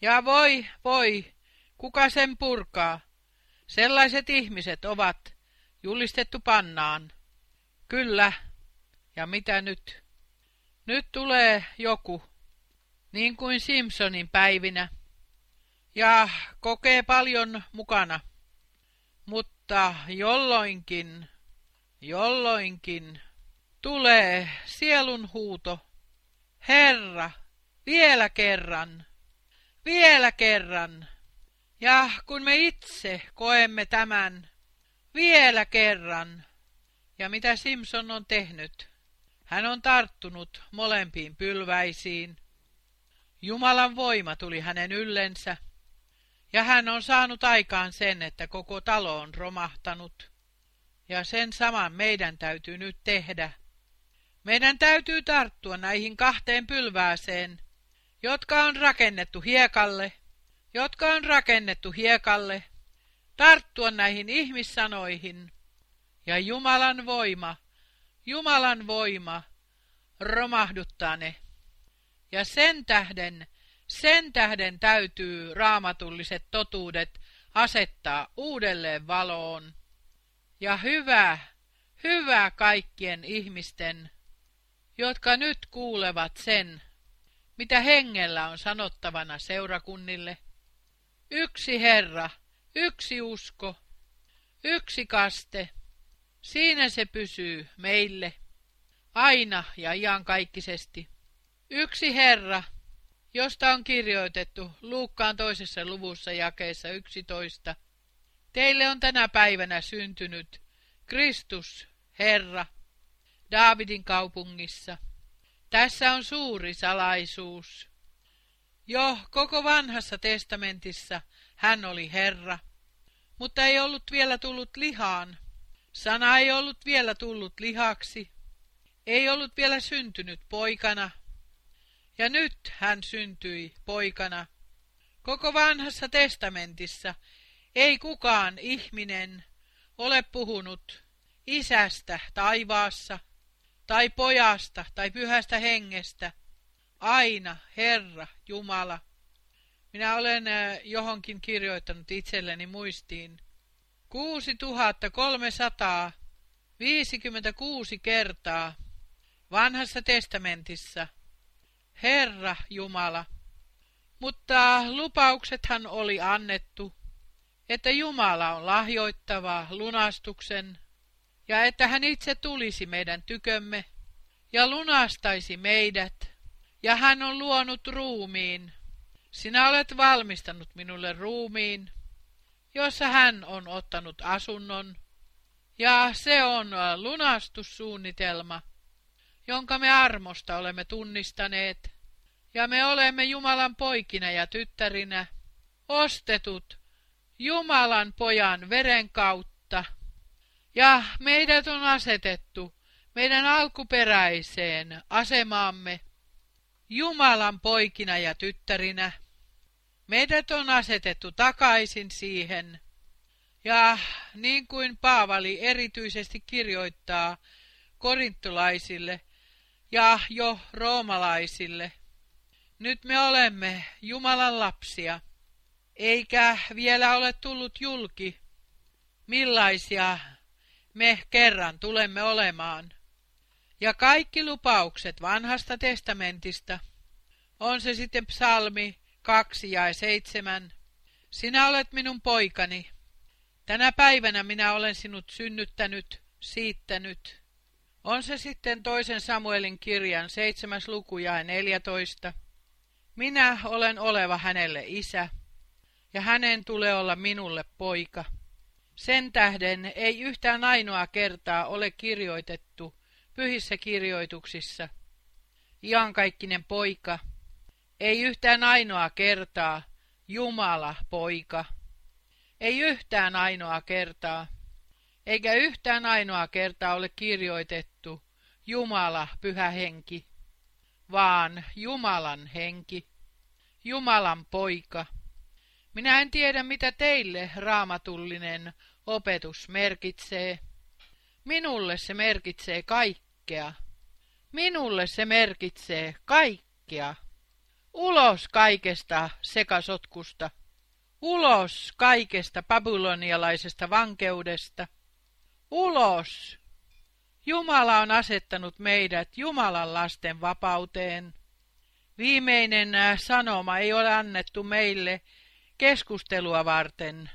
ja voi, voi, kuka sen purkaa. Sellaiset ihmiset ovat julistettu pannaan. Kyllä, ja mitä nyt? Nyt tulee joku, niin kuin Simpsonin päivinä, ja kokee paljon mukana, mutta jolloinkin, jolloinkin tulee sielun huuto. Herra, vielä kerran, vielä kerran. Ja kun me itse koemme tämän vielä kerran, ja mitä Simpson on tehnyt, hän on tarttunut molempiin pylväisiin. Jumalan voima tuli hänen yllensä, ja hän on saanut aikaan sen, että koko talo on romahtanut. Ja sen saman meidän täytyy nyt tehdä. Meidän täytyy tarttua näihin kahteen pylvääseen, jotka on rakennettu hiekalle, jotka on rakennettu hiekalle, tarttua näihin ihmissanoihin, ja Jumalan voima, Jumalan voima, romahduttaa ne. Ja sen tähden, sen tähden täytyy raamatulliset totuudet asettaa uudelleen valoon. Ja hyvä, hyvä kaikkien ihmisten, jotka nyt kuulevat sen, mitä hengellä on sanottavana seurakunnille. Yksi Herra, yksi usko, yksi kaste, siinä se pysyy meille, aina ja iankaikkisesti. Yksi Herra, josta on kirjoitettu Luukkaan toisessa luvussa jakeessa 11. Teille on tänä päivänä syntynyt Kristus, Herra, Daavidin kaupungissa. Tässä on suuri salaisuus. Jo koko vanhassa testamentissa hän oli Herra, mutta ei ollut vielä tullut lihaan. Sana ei ollut vielä tullut lihaksi, ei ollut vielä syntynyt poikana, ja nyt hän syntyi poikana. Koko vanhassa testamentissa ei kukaan ihminen ole puhunut isästä taivaassa, tai pojasta tai pyhästä hengestä, aina Herra Jumala. Minä olen äh, johonkin kirjoittanut itselleni muistiin 6356 kertaa vanhassa testamentissa Herra Jumala. Mutta lupauksethan oli annettu, että Jumala on lahjoittava lunastuksen ja että hän itse tulisi meidän tykömme ja lunastaisi meidät, ja hän on luonut ruumiin. Sinä olet valmistanut minulle ruumiin, jossa hän on ottanut asunnon, ja se on lunastussuunnitelma, jonka me armosta olemme tunnistaneet, ja me olemme Jumalan poikina ja tyttärinä, ostetut Jumalan pojan veren kautta, ja meidät on asetettu meidän alkuperäiseen asemaamme Jumalan poikina ja tyttärinä. Meidät on asetettu takaisin siihen. Ja niin kuin Paavali erityisesti kirjoittaa korintolaisille ja jo roomalaisille, nyt me olemme Jumalan lapsia, eikä vielä ole tullut julki, millaisia me kerran tulemme olemaan. Ja kaikki lupaukset vanhasta testamentista, on se sitten psalmi 2 ja 7, sinä olet minun poikani, tänä päivänä minä olen sinut synnyttänyt, siittänyt. On se sitten toisen Samuelin kirjan seitsemäs luku ja 14. Minä olen oleva hänelle isä, ja hänen tulee olla minulle poika. Sen tähden ei yhtään ainoa kertaa ole kirjoitettu pyhissä kirjoituksissa. Iankaikkinen poika, ei yhtään ainoa kertaa Jumala poika. Ei yhtään ainoa kertaa, eikä yhtään ainoa kertaa ole kirjoitettu Jumala pyhä henki, vaan Jumalan henki, Jumalan poika. Minä en tiedä, mitä teille raamatullinen opetus merkitsee. Minulle se merkitsee kaikkea. Minulle se merkitsee kaikkea. Ulos kaikesta sekasotkusta. Ulos kaikesta babylonialaisesta vankeudesta. Ulos! Jumala on asettanut meidät Jumalan lasten vapauteen. Viimeinen sanoma ei ole annettu meille keskustelua varten,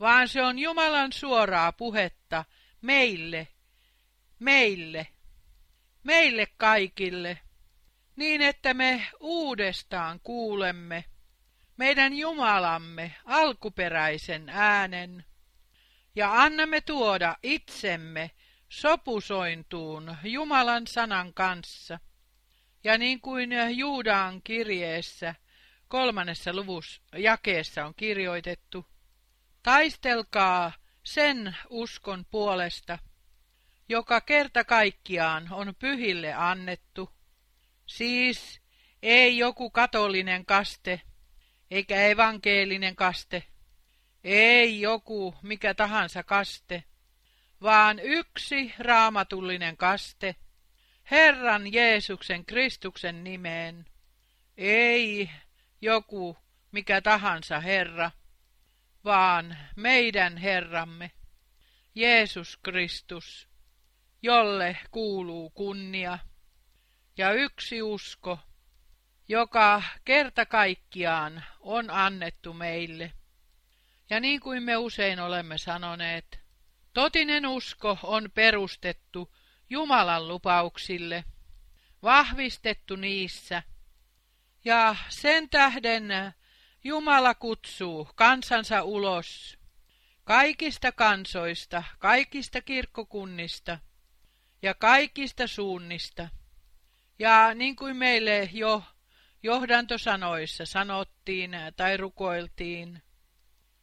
vaan se on Jumalan suoraa puhetta meille, meille, meille kaikille, niin että me uudestaan kuulemme meidän Jumalamme alkuperäisen äänen ja annamme tuoda itsemme sopusointuun Jumalan sanan kanssa. Ja niin kuin Juudaan kirjeessä kolmannessa luvussa jakeessa on kirjoitettu, Taistelkaa sen uskon puolesta, joka kerta kaikkiaan on pyhille annettu. Siis ei joku katolinen kaste, eikä evankeelinen kaste, ei joku mikä tahansa kaste, vaan yksi raamatullinen kaste, Herran Jeesuksen Kristuksen nimeen. Ei joku mikä tahansa Herra, vaan meidän Herramme, Jeesus Kristus, jolle kuuluu kunnia, ja yksi usko, joka kerta kaikkiaan on annettu meille. Ja niin kuin me usein olemme sanoneet, totinen usko on perustettu Jumalan lupauksille, vahvistettu niissä, ja sen tähden Jumala kutsuu kansansa ulos kaikista kansoista, kaikista kirkkokunnista ja kaikista suunnista. Ja niin kuin meille jo johdantosanoissa sanottiin tai rukoiltiin,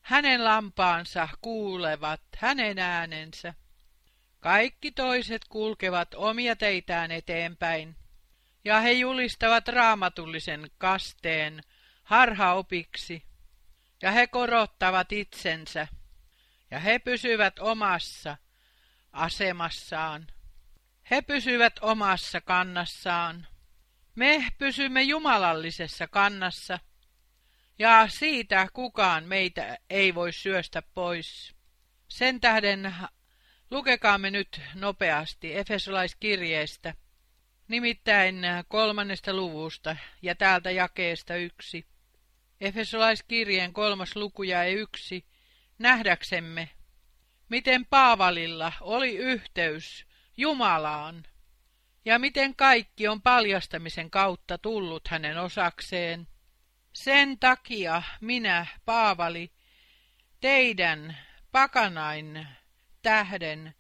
hänen lampaansa kuulevat hänen äänensä. Kaikki toiset kulkevat omia teitään eteenpäin, ja he julistavat raamatullisen kasteen harhaopiksi, ja he korottavat itsensä, ja he pysyvät omassa asemassaan. He pysyvät omassa kannassaan. Me pysymme jumalallisessa kannassa, ja siitä kukaan meitä ei voi syöstä pois. Sen tähden lukekaamme nyt nopeasti Efesolaiskirjeestä, nimittäin kolmannesta luvusta ja täältä jakeesta yksi. Efesolaiskirjeen kolmas luku ja yksi, nähdäksemme, miten Paavalilla oli yhteys Jumalaan, ja miten kaikki on paljastamisen kautta tullut hänen osakseen. Sen takia minä, Paavali, teidän pakanain tähden,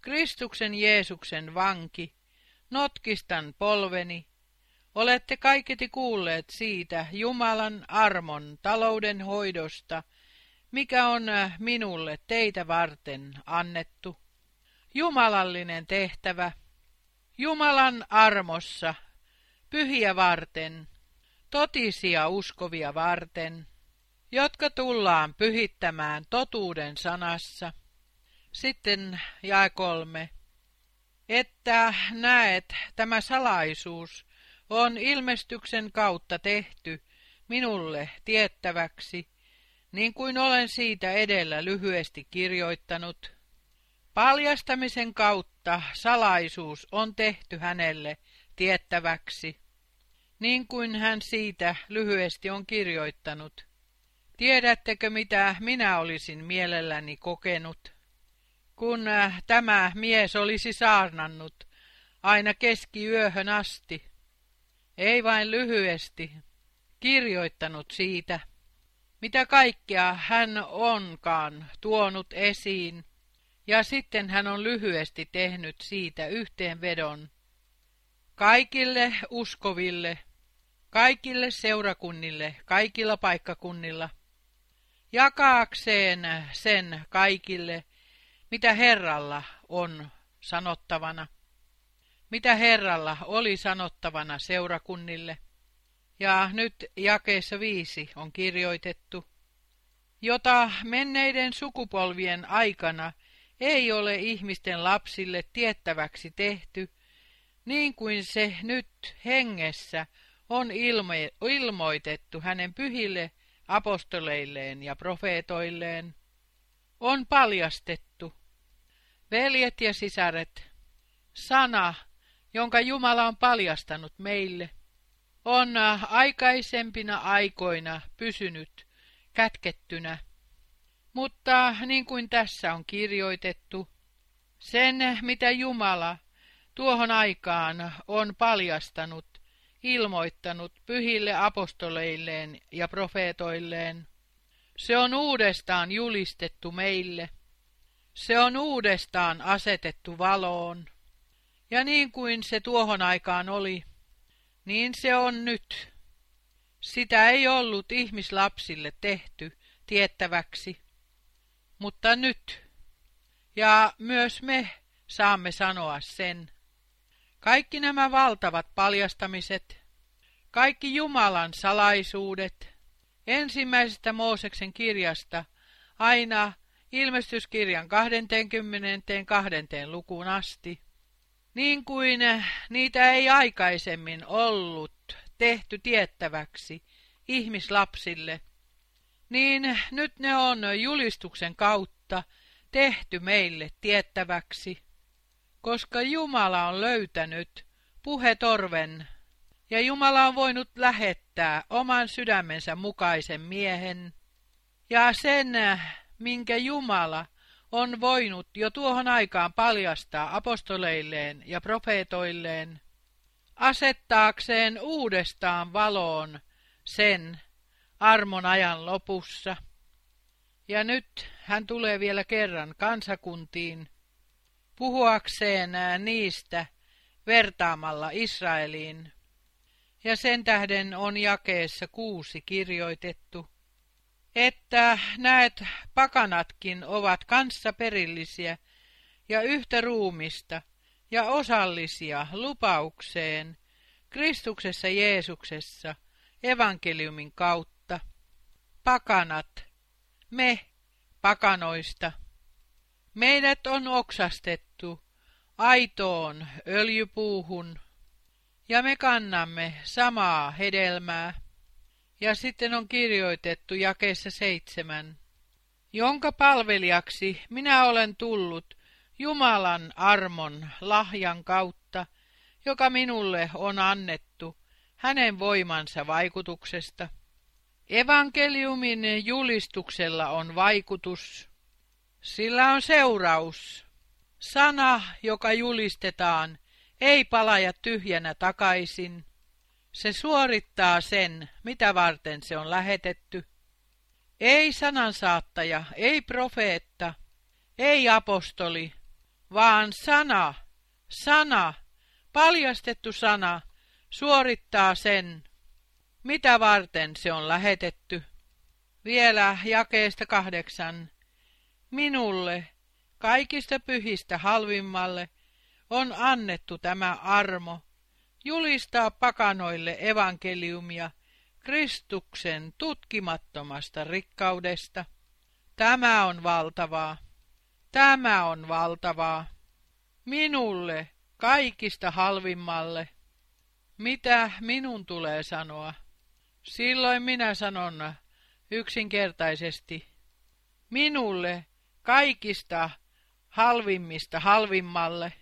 Kristuksen Jeesuksen vanki, notkistan polveni, olette kaiketi kuulleet siitä Jumalan armon talouden hoidosta, mikä on minulle teitä varten annettu. Jumalallinen tehtävä, Jumalan armossa, pyhiä varten, totisia uskovia varten, jotka tullaan pyhittämään totuuden sanassa. Sitten jae kolme. Että näet, tämä salaisuus on ilmestyksen kautta tehty minulle tiettäväksi, niin kuin olen siitä edellä lyhyesti kirjoittanut. Paljastamisen kautta salaisuus on tehty hänelle tiettäväksi, niin kuin hän siitä lyhyesti on kirjoittanut. Tiedättekö, mitä minä olisin mielelläni kokenut, kun äh, tämä mies olisi saarnannut aina keskiyöhön asti, ei vain lyhyesti, kirjoittanut siitä, mitä kaikkea hän onkaan tuonut esiin, ja sitten hän on lyhyesti tehnyt siitä yhteenvedon kaikille uskoville, kaikille seurakunnille, kaikilla paikkakunnilla, jakaakseen sen kaikille, mitä Herralla on sanottavana, mitä Herralla oli sanottavana seurakunnille. Ja nyt jakeessa viisi on kirjoitettu, jota menneiden sukupolvien aikana ei ole ihmisten lapsille tiettäväksi tehty, niin kuin se nyt hengessä on ilme, ilmoitettu hänen pyhille apostoleilleen ja profeetoilleen, on paljastettu. Veljet ja sisaret, sana, jonka Jumala on paljastanut meille, on aikaisempina aikoina pysynyt kätkettynä. Mutta niin kuin tässä on kirjoitettu, sen mitä Jumala tuohon aikaan on paljastanut, ilmoittanut pyhille apostoleilleen ja profeetoilleen. Se on uudestaan julistettu meille. Se on uudestaan asetettu valoon. Ja niin kuin se tuohon aikaan oli, niin se on nyt. Sitä ei ollut ihmislapsille tehty tiettäväksi, mutta nyt Ja myös me saamme sanoa sen. Kaikki nämä valtavat paljastamiset, kaikki Jumalan salaisuudet, ensimmäisestä Mooseksen kirjasta aina ilmestyskirjan 22. lukuun asti, niin kuin niitä ei aikaisemmin ollut tehty tiettäväksi ihmislapsille, niin nyt ne on julistuksen kautta tehty meille tiettäväksi, koska Jumala on löytänyt puhetorven ja Jumala on voinut lähettää oman sydämensä mukaisen miehen ja sen, minkä Jumala on voinut jo tuohon aikaan paljastaa apostoleilleen ja profeetoilleen, asettaakseen uudestaan valoon sen armon ajan lopussa. Ja nyt hän tulee vielä kerran kansakuntiin puhuakseen niistä vertaamalla Israeliin. Ja sen tähden on jakeessa kuusi kirjoitettu, että näet pakanatkin ovat kanssaperillisiä ja yhtä ruumista ja osallisia lupaukseen Kristuksessa Jeesuksessa evankeliumin kautta. Pakanat, me pakanoista. Meidät on oksastettu aitoon öljypuuhun ja me kannamme samaa hedelmää. Ja sitten on kirjoitettu jakeessa seitsemän, jonka palvelijaksi minä olen tullut Jumalan armon lahjan kautta, joka minulle on annettu hänen voimansa vaikutuksesta. Evankeliumin julistuksella on vaikutus. Sillä on seuraus. Sana, joka julistetaan, ei palaja tyhjänä takaisin. Se suorittaa sen, mitä varten se on lähetetty. Ei sanansaattaja, ei profeetta, ei apostoli, vaan sana, sana, paljastettu sana, suorittaa sen, mitä varten se on lähetetty. Vielä jakeesta kahdeksan. Minulle, kaikista pyhistä halvimmalle, on annettu tämä armo, julistaa pakanoille evankeliumia Kristuksen tutkimattomasta rikkaudesta. Tämä on valtavaa. Tämä on valtavaa. Minulle, kaikista halvimmalle. Mitä minun tulee sanoa? Silloin minä sanon yksinkertaisesti. Minulle, kaikista halvimmista halvimmalle.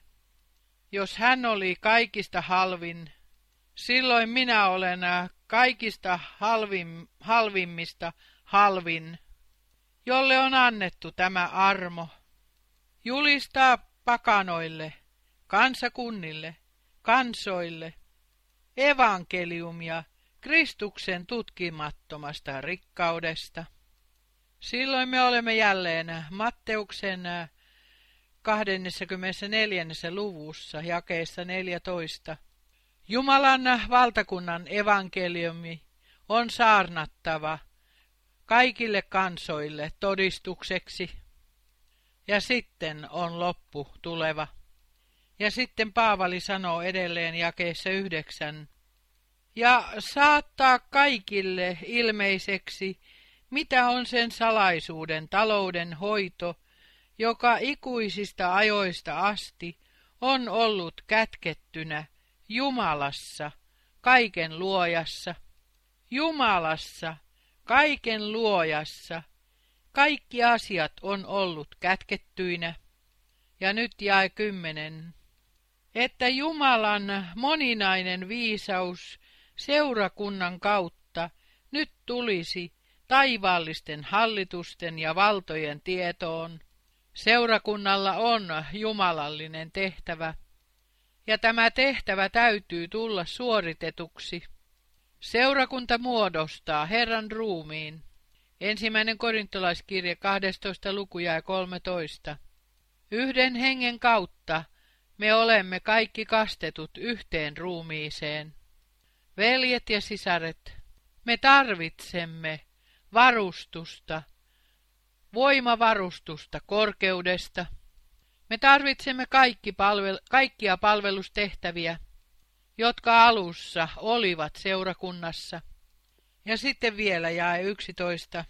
Jos hän oli kaikista halvin, silloin minä olen kaikista halvim, halvimmista halvin, jolle on annettu tämä armo. Julistaa pakanoille, kansakunnille, kansoille, evankeliumia Kristuksen tutkimattomasta rikkaudesta. Silloin me olemme jälleen Matteuksen 24. luvussa jakeessa 14. Jumalan valtakunnan evankeliumi on saarnattava kaikille kansoille todistukseksi. Ja sitten on loppu tuleva. Ja sitten Paavali sanoo edelleen jakeessa yhdeksän. Ja saattaa kaikille ilmeiseksi, mitä on sen salaisuuden talouden hoito, joka ikuisista ajoista asti on ollut kätkettynä Jumalassa, kaiken luojassa, Jumalassa, kaiken luojassa, kaikki asiat on ollut kätkettyinä. Ja nyt jae kymmenen, että Jumalan moninainen viisaus seurakunnan kautta nyt tulisi taivaallisten hallitusten ja valtojen tietoon. Seurakunnalla on jumalallinen tehtävä, ja tämä tehtävä täytyy tulla suoritetuksi. Seurakunta muodostaa Herran ruumiin. Ensimmäinen korintolaiskirja 12. luku ja 13. Yhden hengen kautta me olemme kaikki kastetut yhteen ruumiiseen. Veljet ja sisaret, me tarvitsemme varustusta, voimavarustusta korkeudesta, Me tarvitsemme kaikki palvel kaikkia palvelustehtäviä, jotka alussa olivat seurakunnassa. Ja sitten vielä jae 11.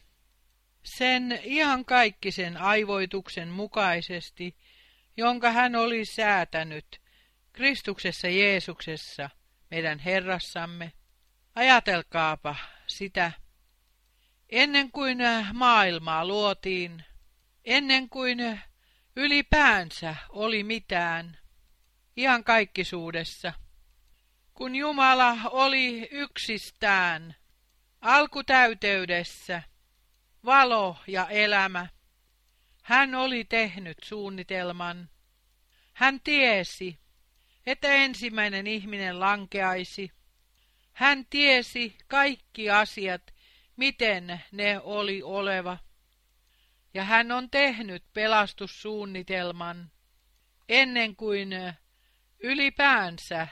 Sen ihan kaikkisen aivoituksen mukaisesti, jonka hän oli säätänyt Kristuksessa Jeesuksessa, meidän Herrassamme. Ajatelkaapa sitä. Ennen kuin maailmaa luotiin, ennen kuin ylipäänsä oli mitään, ihan kaikkisuudessa, kun Jumala oli yksistään, alkutäyteydessä, valo ja elämä, hän oli tehnyt suunnitelman. Hän tiesi, että ensimmäinen ihminen lankeaisi. Hän tiesi kaikki asiat, miten ne oli oleva. Ja hän on tehnyt pelastussuunnitelman ennen kuin ylipäänsä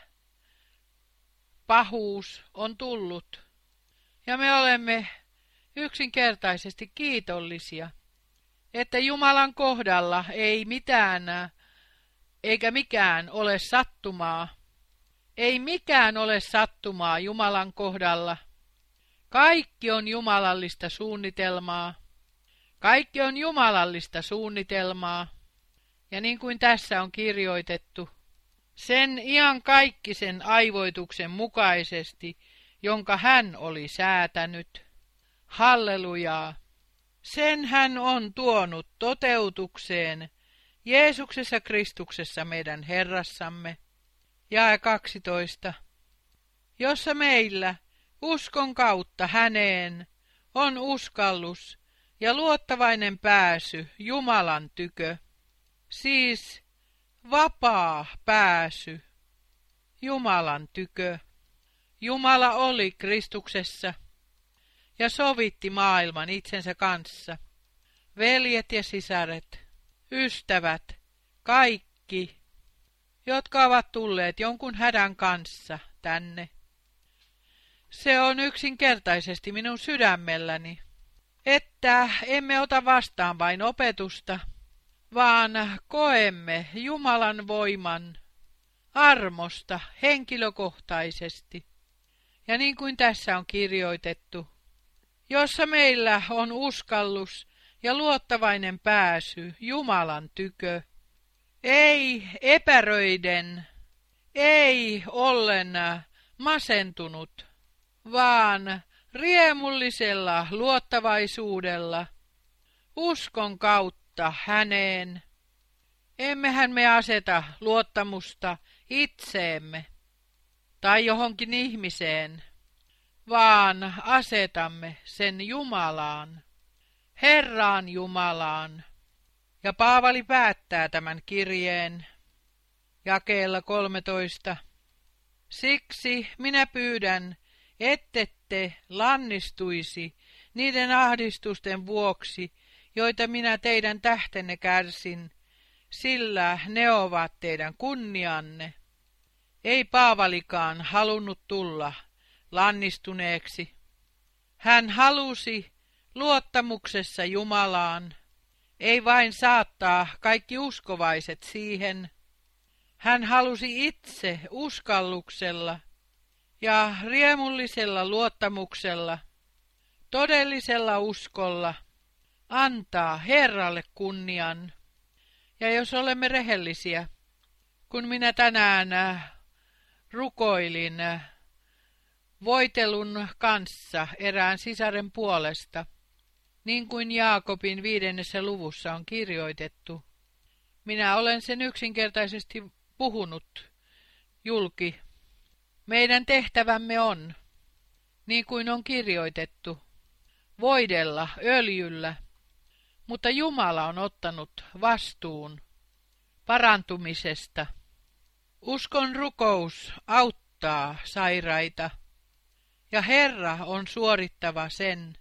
pahuus on tullut. Ja me olemme yksinkertaisesti kiitollisia, että Jumalan kohdalla ei mitään eikä mikään ole sattumaa. Ei mikään ole sattumaa Jumalan kohdalla. Kaikki on jumalallista suunnitelmaa. Kaikki on jumalallista suunnitelmaa. Ja niin kuin tässä on kirjoitettu, sen ian kaikkisen aivoituksen mukaisesti, jonka hän oli säätänyt. Hallelujaa! Sen hän on tuonut toteutukseen Jeesuksessa Kristuksessa meidän Herrassamme. Jae 12. Jossa meillä uskon kautta häneen on uskallus ja luottavainen pääsy Jumalan tykö, siis vapaa pääsy Jumalan tykö. Jumala oli Kristuksessa ja sovitti maailman itsensä kanssa. Veljet ja sisaret, ystävät, kaikki, jotka ovat tulleet jonkun hädän kanssa tänne. Se on yksinkertaisesti minun sydämelläni, että emme ota vastaan vain opetusta, vaan koemme Jumalan voiman armosta henkilökohtaisesti. Ja niin kuin tässä on kirjoitettu, jossa meillä on uskallus ja luottavainen pääsy Jumalan tykö. Ei epäröiden, ei ollen masentunut, vaan riemullisella luottavaisuudella, uskon kautta häneen. Emmehän me aseta luottamusta itseemme tai johonkin ihmiseen, vaan asetamme sen Jumalaan. Herraan Jumalaan. Ja Paavali päättää tämän kirjeen jakeella 13. Siksi minä pyydän, ettette lannistuisi niiden ahdistusten vuoksi, joita minä teidän tähtenne kärsin, sillä ne ovat teidän kunnianne. Ei Paavalikaan halunnut tulla lannistuneeksi. Hän halusi luottamuksessa Jumalaan, ei vain saattaa kaikki uskovaiset siihen. Hän halusi itse uskalluksella ja riemullisella luottamuksella, todellisella uskolla, antaa Herralle kunnian. Ja jos olemme rehellisiä, kun minä tänään rukoilin voitelun kanssa erään sisaren puolesta, niin kuin Jaakobin viidennessä luvussa on kirjoitettu. Minä olen sen yksinkertaisesti puhunut julki. Meidän tehtävämme on, niin kuin on kirjoitettu, voidella öljyllä, mutta Jumala on ottanut vastuun parantumisesta. Uskon rukous auttaa sairaita, ja Herra on suorittava sen,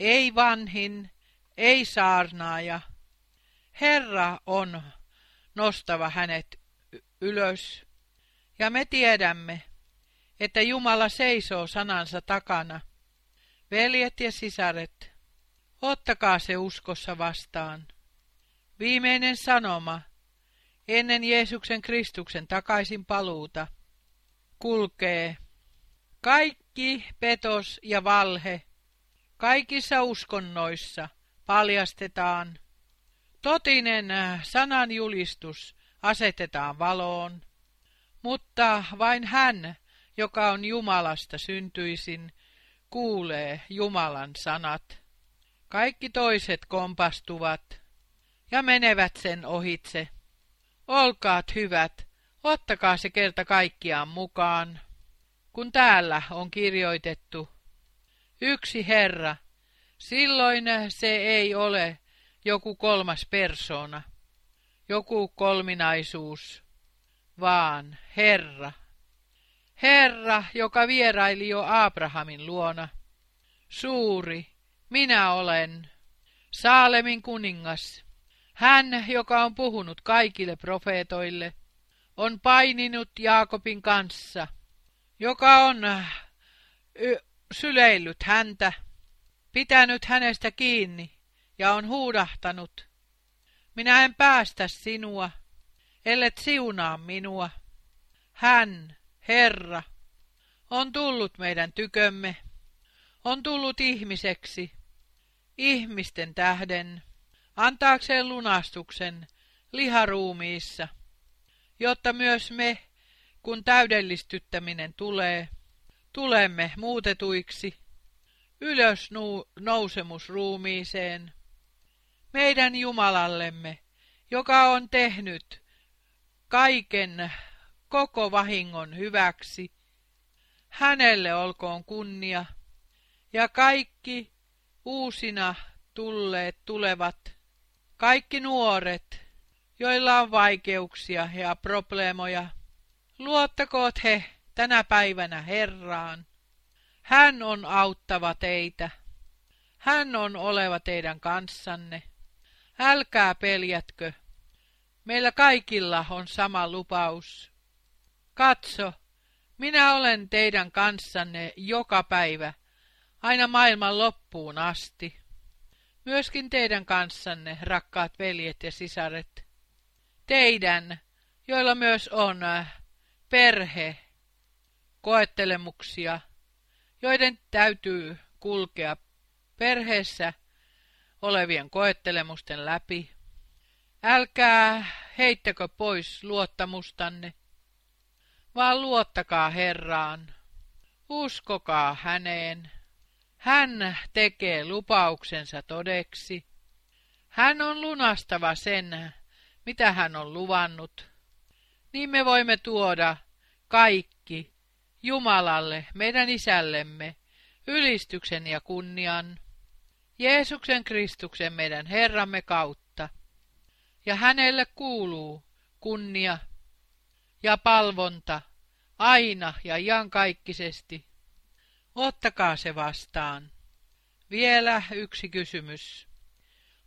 ei vanhin, ei saarnaaja. Herra on nostava hänet ylös, ja me tiedämme, että Jumala seisoo sanansa takana. Veljet ja sisaret, ottakaa se uskossa vastaan. Viimeinen sanoma, ennen Jeesuksen Kristuksen takaisin paluuta, kulkee kaikki petos ja valhe, kaikissa uskonnoissa paljastetaan. Totinen sananjulistus asetetaan valoon, mutta vain hän, joka on Jumalasta syntyisin, kuulee Jumalan sanat. Kaikki toiset kompastuvat ja menevät sen ohitse. Olkaat hyvät, ottakaa se kerta kaikkiaan mukaan, kun täällä on kirjoitettu. Yksi Herra, silloin se ei ole joku kolmas persona, joku kolminaisuus, vaan Herra. Herra, joka vieraili jo Abrahamin luona. Suuri, minä olen, Saalemin kuningas. Hän, joka on puhunut kaikille profeetoille, on paininut Jaakobin kanssa, joka on syleillyt häntä, pitänyt hänestä kiinni ja on huudahtanut. Minä en päästä sinua, ellet siunaa minua. Hän, Herra, on tullut meidän tykömme, on tullut ihmiseksi, ihmisten tähden, antaakseen lunastuksen liharuumiissa, jotta myös me, kun täydellistyttäminen tulee, tulemme muutetuiksi ylös nousemusruumiiseen, meidän Jumalallemme, joka on tehnyt kaiken koko vahingon hyväksi. Hänelle olkoon kunnia, ja kaikki uusina tulleet tulevat, kaikki nuoret, joilla on vaikeuksia ja probleemoja, luottakoot he tänä päivänä Herraan. Hän on auttava teitä. Hän on oleva teidän kanssanne. Älkää peljätkö. Meillä kaikilla on sama lupaus. Katso, minä olen teidän kanssanne joka päivä, aina maailman loppuun asti. Myöskin teidän kanssanne, rakkaat veljet ja sisaret. Teidän, joilla myös on äh, perhe, koettelemuksia, joiden täytyy kulkea perheessä olevien koettelemusten läpi. Älkää heittäkö pois luottamustanne, vaan luottakaa Herraan. Uskokaa häneen. Hän tekee lupauksensa todeksi. Hän on lunastava sen, mitä hän on luvannut. Niin me voimme tuoda kaikki Jumalalle, meidän isällemme, ylistyksen ja kunnian, Jeesuksen Kristuksen meidän Herramme kautta. Ja hänelle kuuluu kunnia ja palvonta aina ja iankaikkisesti. Ottakaa se vastaan. Vielä yksi kysymys.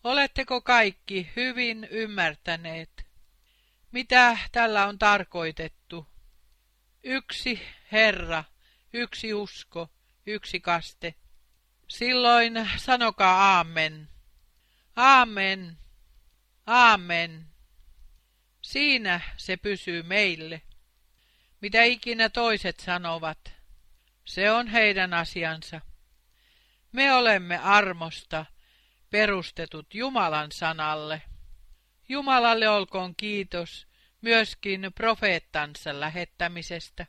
Oletteko kaikki hyvin ymmärtäneet, mitä tällä on tarkoitettu? Yksi Herra, yksi usko, yksi kaste. Silloin sanokaa aamen. Aamen. Aamen. Siinä se pysyy meille. Mitä ikinä toiset sanovat, se on heidän asiansa. Me olemme armosta perustetut Jumalan sanalle. Jumalalle olkoon kiitos myöskin profeettansa lähettämisestä,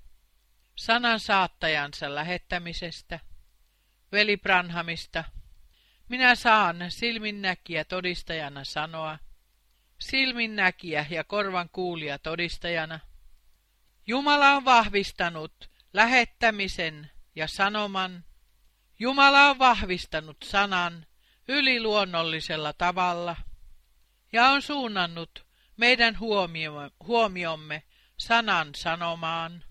sanan saattajansa lähettämisestä, veli Branhamista. Minä saan silminnäkiä todistajana sanoa, silminnäkiä ja korvan kuulija todistajana. Jumala on vahvistanut lähettämisen ja sanoman. Jumala on vahvistanut sanan yliluonnollisella tavalla ja on suunnannut meidän huomiomme sanan sanomaan.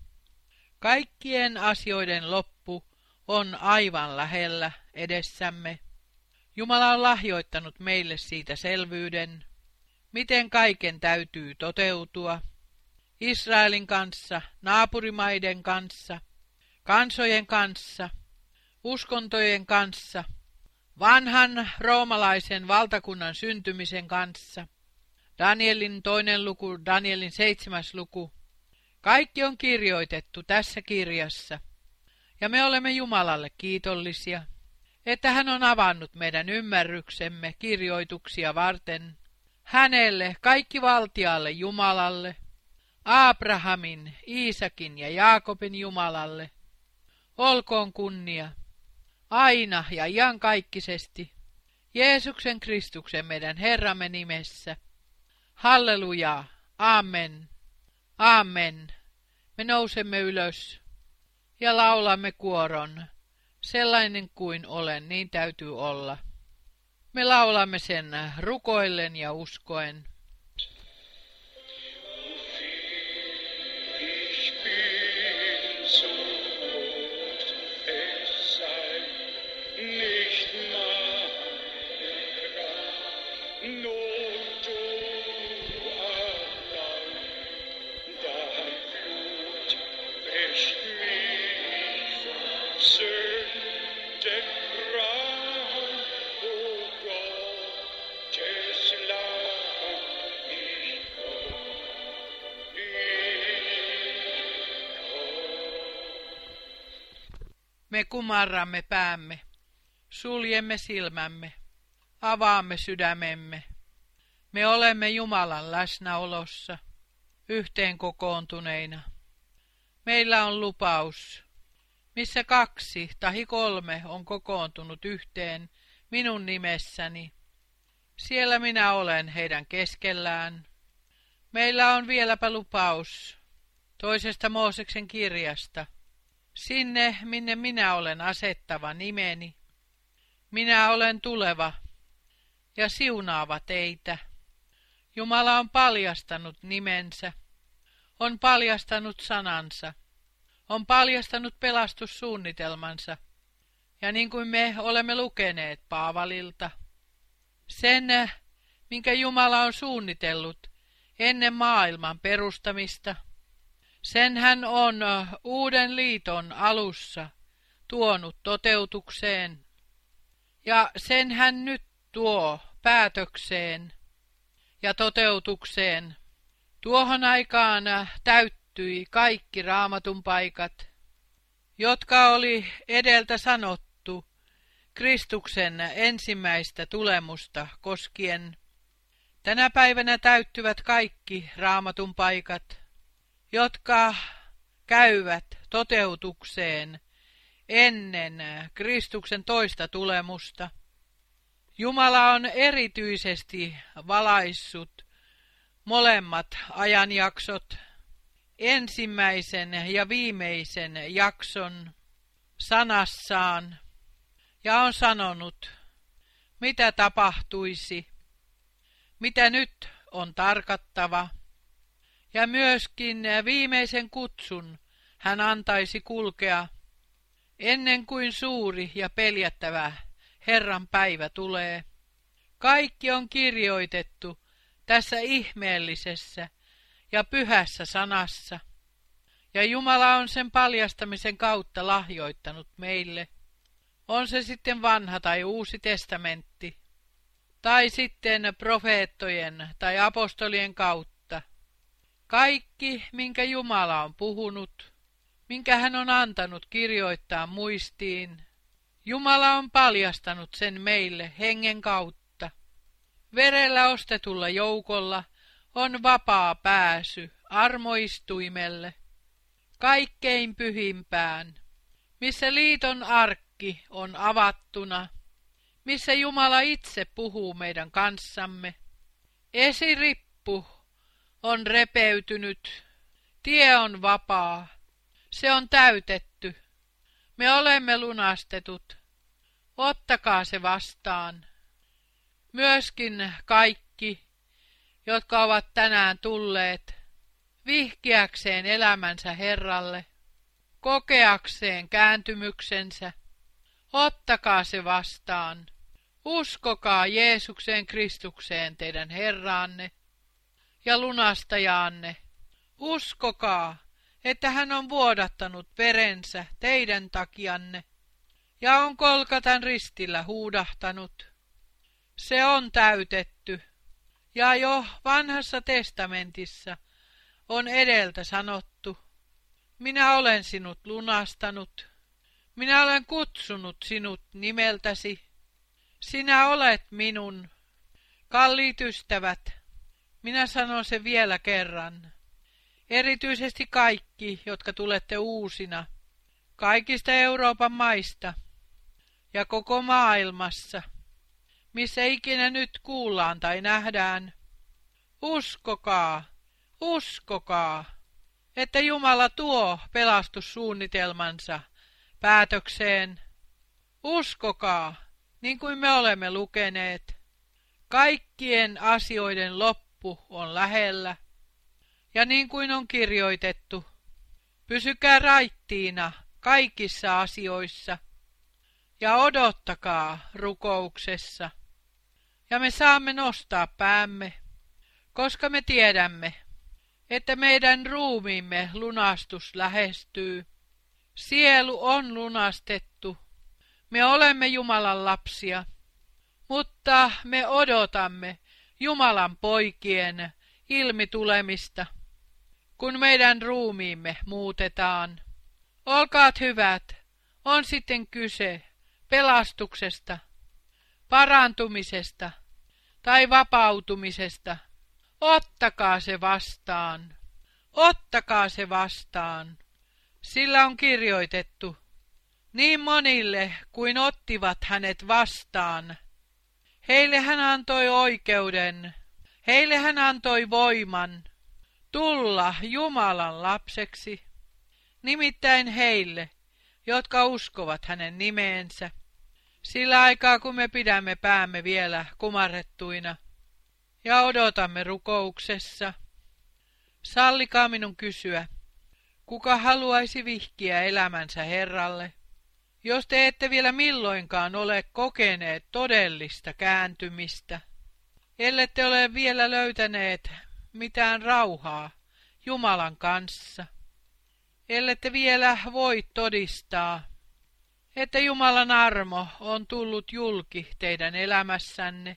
Kaikkien asioiden loppu on aivan lähellä edessämme. Jumala on lahjoittanut meille siitä selvyyden, miten kaiken täytyy toteutua. Israelin kanssa, naapurimaiden kanssa, kansojen kanssa, uskontojen kanssa, vanhan roomalaisen valtakunnan syntymisen kanssa, Danielin toinen luku, Danielin seitsemäs luku. Kaikki on kirjoitettu tässä kirjassa. Ja me olemme Jumalalle kiitollisia, että hän on avannut meidän ymmärryksemme kirjoituksia varten. Hänelle, kaikki valtialle Jumalalle, Abrahamin, Iisakin ja Jaakobin Jumalalle. Olkoon kunnia, aina ja iankaikkisesti, Jeesuksen Kristuksen meidän Herramme nimessä. Halleluja, amen, amen. Me nousemme ylös ja laulamme kuoron. Sellainen kuin olen, niin täytyy olla. Me laulamme sen rukoillen ja uskoen. Kumarramme päämme, suljemme silmämme, avaamme sydämemme. Me olemme Jumalan läsnäolossa, yhteen kokoontuneina. Meillä on lupaus, missä kaksi tai kolme on kokoontunut yhteen minun nimessäni. Siellä minä olen heidän keskellään. Meillä on vieläpä lupaus toisesta Mooseksen kirjasta, sinne, minne minä olen asettava nimeni. Minä olen tuleva ja siunaava teitä. Jumala on paljastanut nimensä, on paljastanut sanansa, on paljastanut pelastussuunnitelmansa, ja niin kuin me olemme lukeneet Paavalilta, sen, minkä Jumala on suunnitellut ennen maailman perustamista, sen hän on uuden liiton alussa tuonut toteutukseen, ja sen hän nyt tuo päätökseen ja toteutukseen. Tuohon aikaan täyttyi kaikki raamatun paikat, jotka oli edeltä sanottu Kristuksen ensimmäistä tulemusta koskien. Tänä päivänä täyttyvät kaikki raamatun paikat, jotka käyvät toteutukseen ennen Kristuksen toista tulemusta. Jumala on erityisesti valaissut molemmat ajanjaksot, ensimmäisen ja viimeisen jakson sanassaan ja on sanonut, mitä tapahtuisi, mitä nyt on tarkattava ja myöskin viimeisen kutsun hän antaisi kulkea, ennen kuin suuri ja peljättävä Herran päivä tulee. Kaikki on kirjoitettu tässä ihmeellisessä ja pyhässä sanassa, ja Jumala on sen paljastamisen kautta lahjoittanut meille. On se sitten vanha tai uusi testamentti, tai sitten profeettojen tai apostolien kautta kaikki, minkä Jumala on puhunut, minkä hän on antanut kirjoittaa muistiin, Jumala on paljastanut sen meille hengen kautta. Verellä ostetulla joukolla on vapaa pääsy armoistuimelle, kaikkein pyhimpään, missä liiton arkki on avattuna, missä Jumala itse puhuu meidän kanssamme. Esirippu on repeytynyt. Tie on vapaa. Se on täytetty. Me olemme lunastetut. Ottakaa se vastaan. Myöskin kaikki, jotka ovat tänään tulleet vihkiäkseen elämänsä Herralle, kokeakseen kääntymyksensä, ottakaa se vastaan. Uskokaa Jeesukseen Kristukseen teidän Herraanne ja lunastajaanne. Uskokaa, että hän on vuodattanut verensä teidän takianne ja on kolkatan ristillä huudahtanut. Se on täytetty Ja jo vanhassa testamentissa on edeltä sanottu, minä olen sinut lunastanut, minä olen kutsunut sinut nimeltäsi, sinä olet minun. Kalliit ystävät, minä sanon se vielä kerran. Erityisesti kaikki, jotka tulette uusina, kaikista Euroopan maista ja koko maailmassa, missä ikinä nyt kuullaan tai nähdään. Uskokaa, uskokaa, että Jumala tuo pelastussuunnitelmansa päätökseen. Uskokaa, niin kuin me olemme lukeneet. Kaikkien asioiden loppu on lähellä. Ja niin kuin on kirjoitettu, pysykää raittiina kaikissa asioissa ja odottakaa rukouksessa. Ja me saamme nostaa päämme, koska me tiedämme, että meidän ruumiimme lunastus lähestyy. Sielu on lunastettu. Me olemme Jumalan lapsia, mutta me odotamme Jumalan poikien ilmitulemista, kun meidän ruumiimme muutetaan. Olkaat hyvät, on sitten kyse pelastuksesta, parantumisesta tai vapautumisesta. Ottakaa se vastaan. Ottakaa se vastaan. Sillä on kirjoitettu, niin monille kuin ottivat hänet vastaan. Heille hän antoi oikeuden, heille hän antoi voiman. Tulla Jumalan lapseksi, nimittäin heille, jotka uskovat hänen nimeensä. Sillä aikaa, kun me pidämme päämme vielä kumarrettuina ja odotamme rukouksessa, sallikaa minun kysyä, kuka haluaisi vihkiä elämänsä Herralle, jos te ette vielä milloinkaan ole kokeneet todellista kääntymistä, ellette ole vielä löytäneet mitään rauhaa Jumalan kanssa, ellette vielä voi todistaa, että Jumalan armo on tullut julki teidän elämässänne.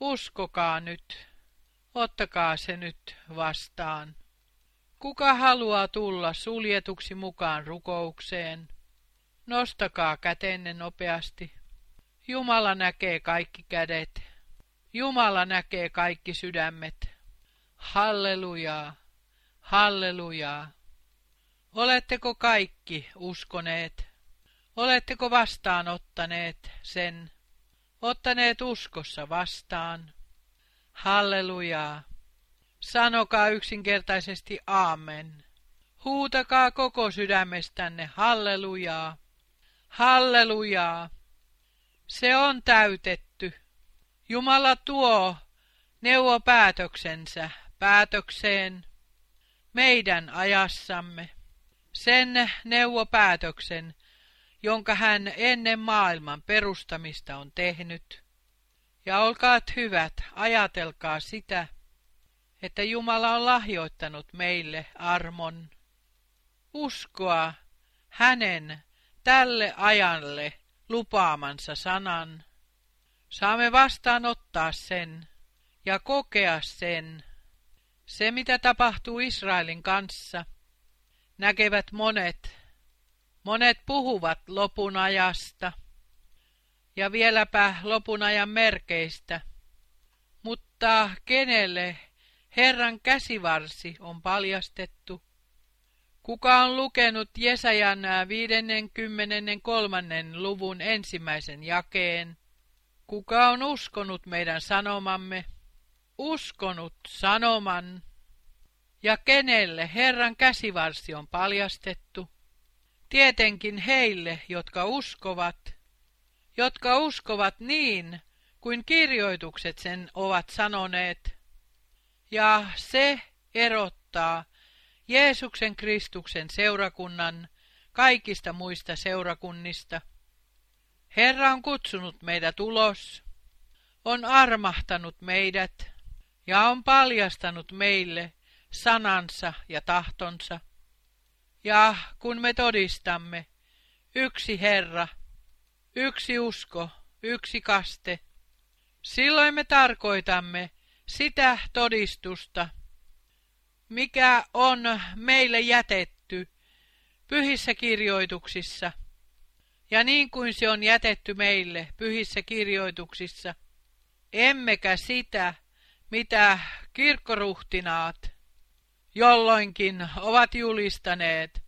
Uskokaa nyt, ottakaa se nyt vastaan. Kuka haluaa tulla suljetuksi mukaan rukoukseen? Nostakaa kätenne nopeasti. Jumala näkee kaikki kädet. Jumala näkee kaikki sydämet. Hallelujaa, hallelujaa. Oletteko kaikki uskoneet? Oletteko vastaanottaneet sen? Ottaneet uskossa vastaan? Hallelujaa. Sanokaa yksinkertaisesti aamen. Huutakaa koko sydämestänne hallelujaa. Hallelujaa. Se on täytetty. Jumala tuo neuvo päätöksensä päätökseen meidän ajassamme. Sen neuvopäätöksen, jonka hän ennen maailman perustamista on tehnyt. Ja olkaat hyvät, ajatelkaa sitä, että Jumala on lahjoittanut meille armon. Uskoa hänen tälle ajalle lupaamansa sanan. Saamme vastaanottaa sen ja kokea sen. Se, mitä tapahtuu Israelin kanssa, näkevät monet. Monet puhuvat lopun ajasta ja vieläpä lopun ajan merkeistä. Mutta kenelle Herran käsivarsi on paljastettu? Kuka on lukenut Jesajan 53. luvun ensimmäisen jakeen? Kuka on uskonut meidän sanomamme? Uskonut sanoman. Ja kenelle Herran käsivarsi on paljastettu? Tietenkin heille, jotka uskovat, jotka uskovat niin, kuin kirjoitukset sen ovat sanoneet. Ja se erottaa Jeesuksen Kristuksen seurakunnan kaikista muista seurakunnista. Herra on kutsunut meidät ulos, on armahtanut meidät ja on paljastanut meille sanansa ja tahtonsa. Ja kun me todistamme, yksi Herra, yksi usko, yksi kaste, silloin me tarkoitamme sitä todistusta, mikä on meille jätetty pyhissä kirjoituksissa, ja niin kuin se on jätetty meille pyhissä kirjoituksissa, emmekä sitä, mitä kirkkoruhtinaat jolloinkin ovat julistaneet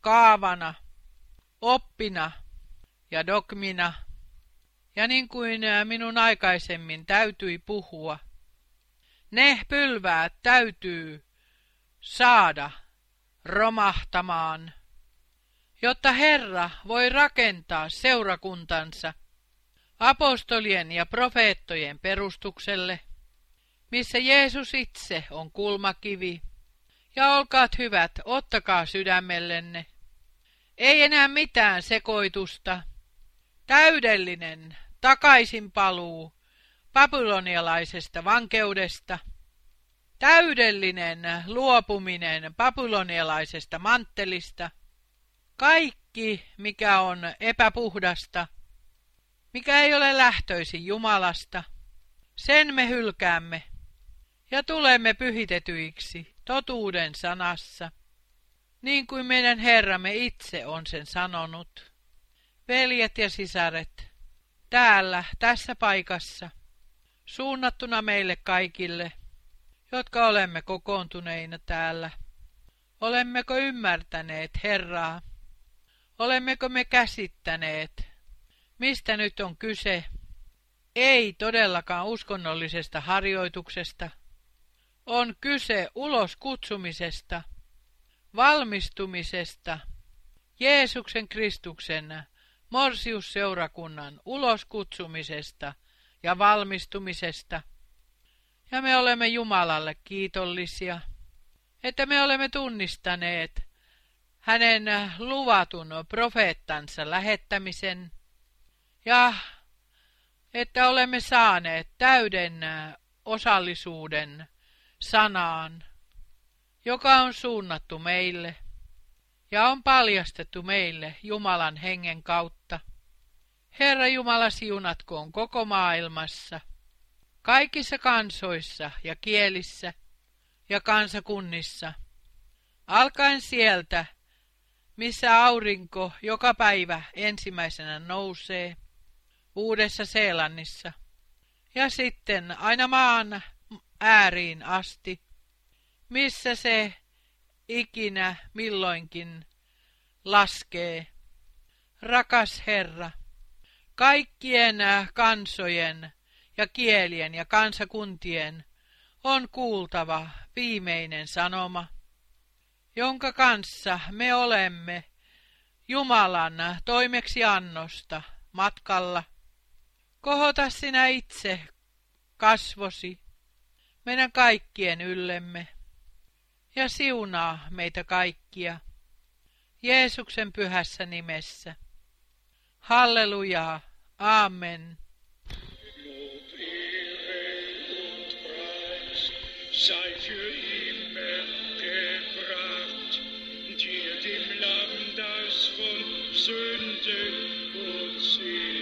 kaavana, oppina ja dogmina, ja niin kuin minun aikaisemmin täytyi puhua, ne pylväät täytyy saada romahtamaan, jotta Herra voi rakentaa seurakuntansa apostolien ja profeettojen perustukselle, missä Jeesus itse on kulmakivi. Ja olkaat hyvät, ottakaa sydämellenne. Ei enää mitään sekoitusta. Täydellinen takaisin paluu babylonialaisesta vankeudesta. Täydellinen luopuminen babylonialaisesta manttelista. Kaikki, mikä on epäpuhdasta, mikä ei ole lähtöisin Jumalasta, sen me hylkäämme ja tulemme pyhitetyiksi totuuden sanassa, niin kuin meidän Herramme itse on sen sanonut. Veljet ja sisaret, täällä, tässä paikassa, suunnattuna meille kaikille, jotka olemme kokoontuneina täällä. Olemmeko ymmärtäneet Herraa? Olemmeko me käsittäneet, mistä nyt on kyse? Ei todellakaan uskonnollisesta harjoituksesta. On kyse ulos kutsumisesta, valmistumisesta, Jeesuksen Kristuksen morsiusseurakunnan uloskutsumisesta ja valmistumisesta. Ja me olemme Jumalalle kiitollisia, että me olemme tunnistaneet hänen luvatun profeettansa lähettämisen ja että olemme saaneet täyden osallisuuden sanaan, joka on suunnattu meille ja on paljastettu meille Jumalan hengen kautta. Herra Jumala siunatkoon koko maailmassa, kaikissa kansoissa ja kielissä ja kansakunnissa, alkaen sieltä, missä aurinko joka päivä ensimmäisenä nousee, Uudessa Seelannissa, ja sitten aina maan ääriin asti, missä se ikinä milloinkin laskee. Rakas Herra, kaikkien kansojen ja kielien ja kansakuntien on kuultava viimeinen sanoma, jonka kanssa me olemme Jumalan toimeksiannosta matkalla. Kohota sinä itse kasvosi meidän kaikkien yllemme ja siunaa meitä kaikkia Jeesuksen pyhässä nimessä. Halleluja, amen. Sei für immer gebracht, dir dem Lamm, das von Sünde und Sinn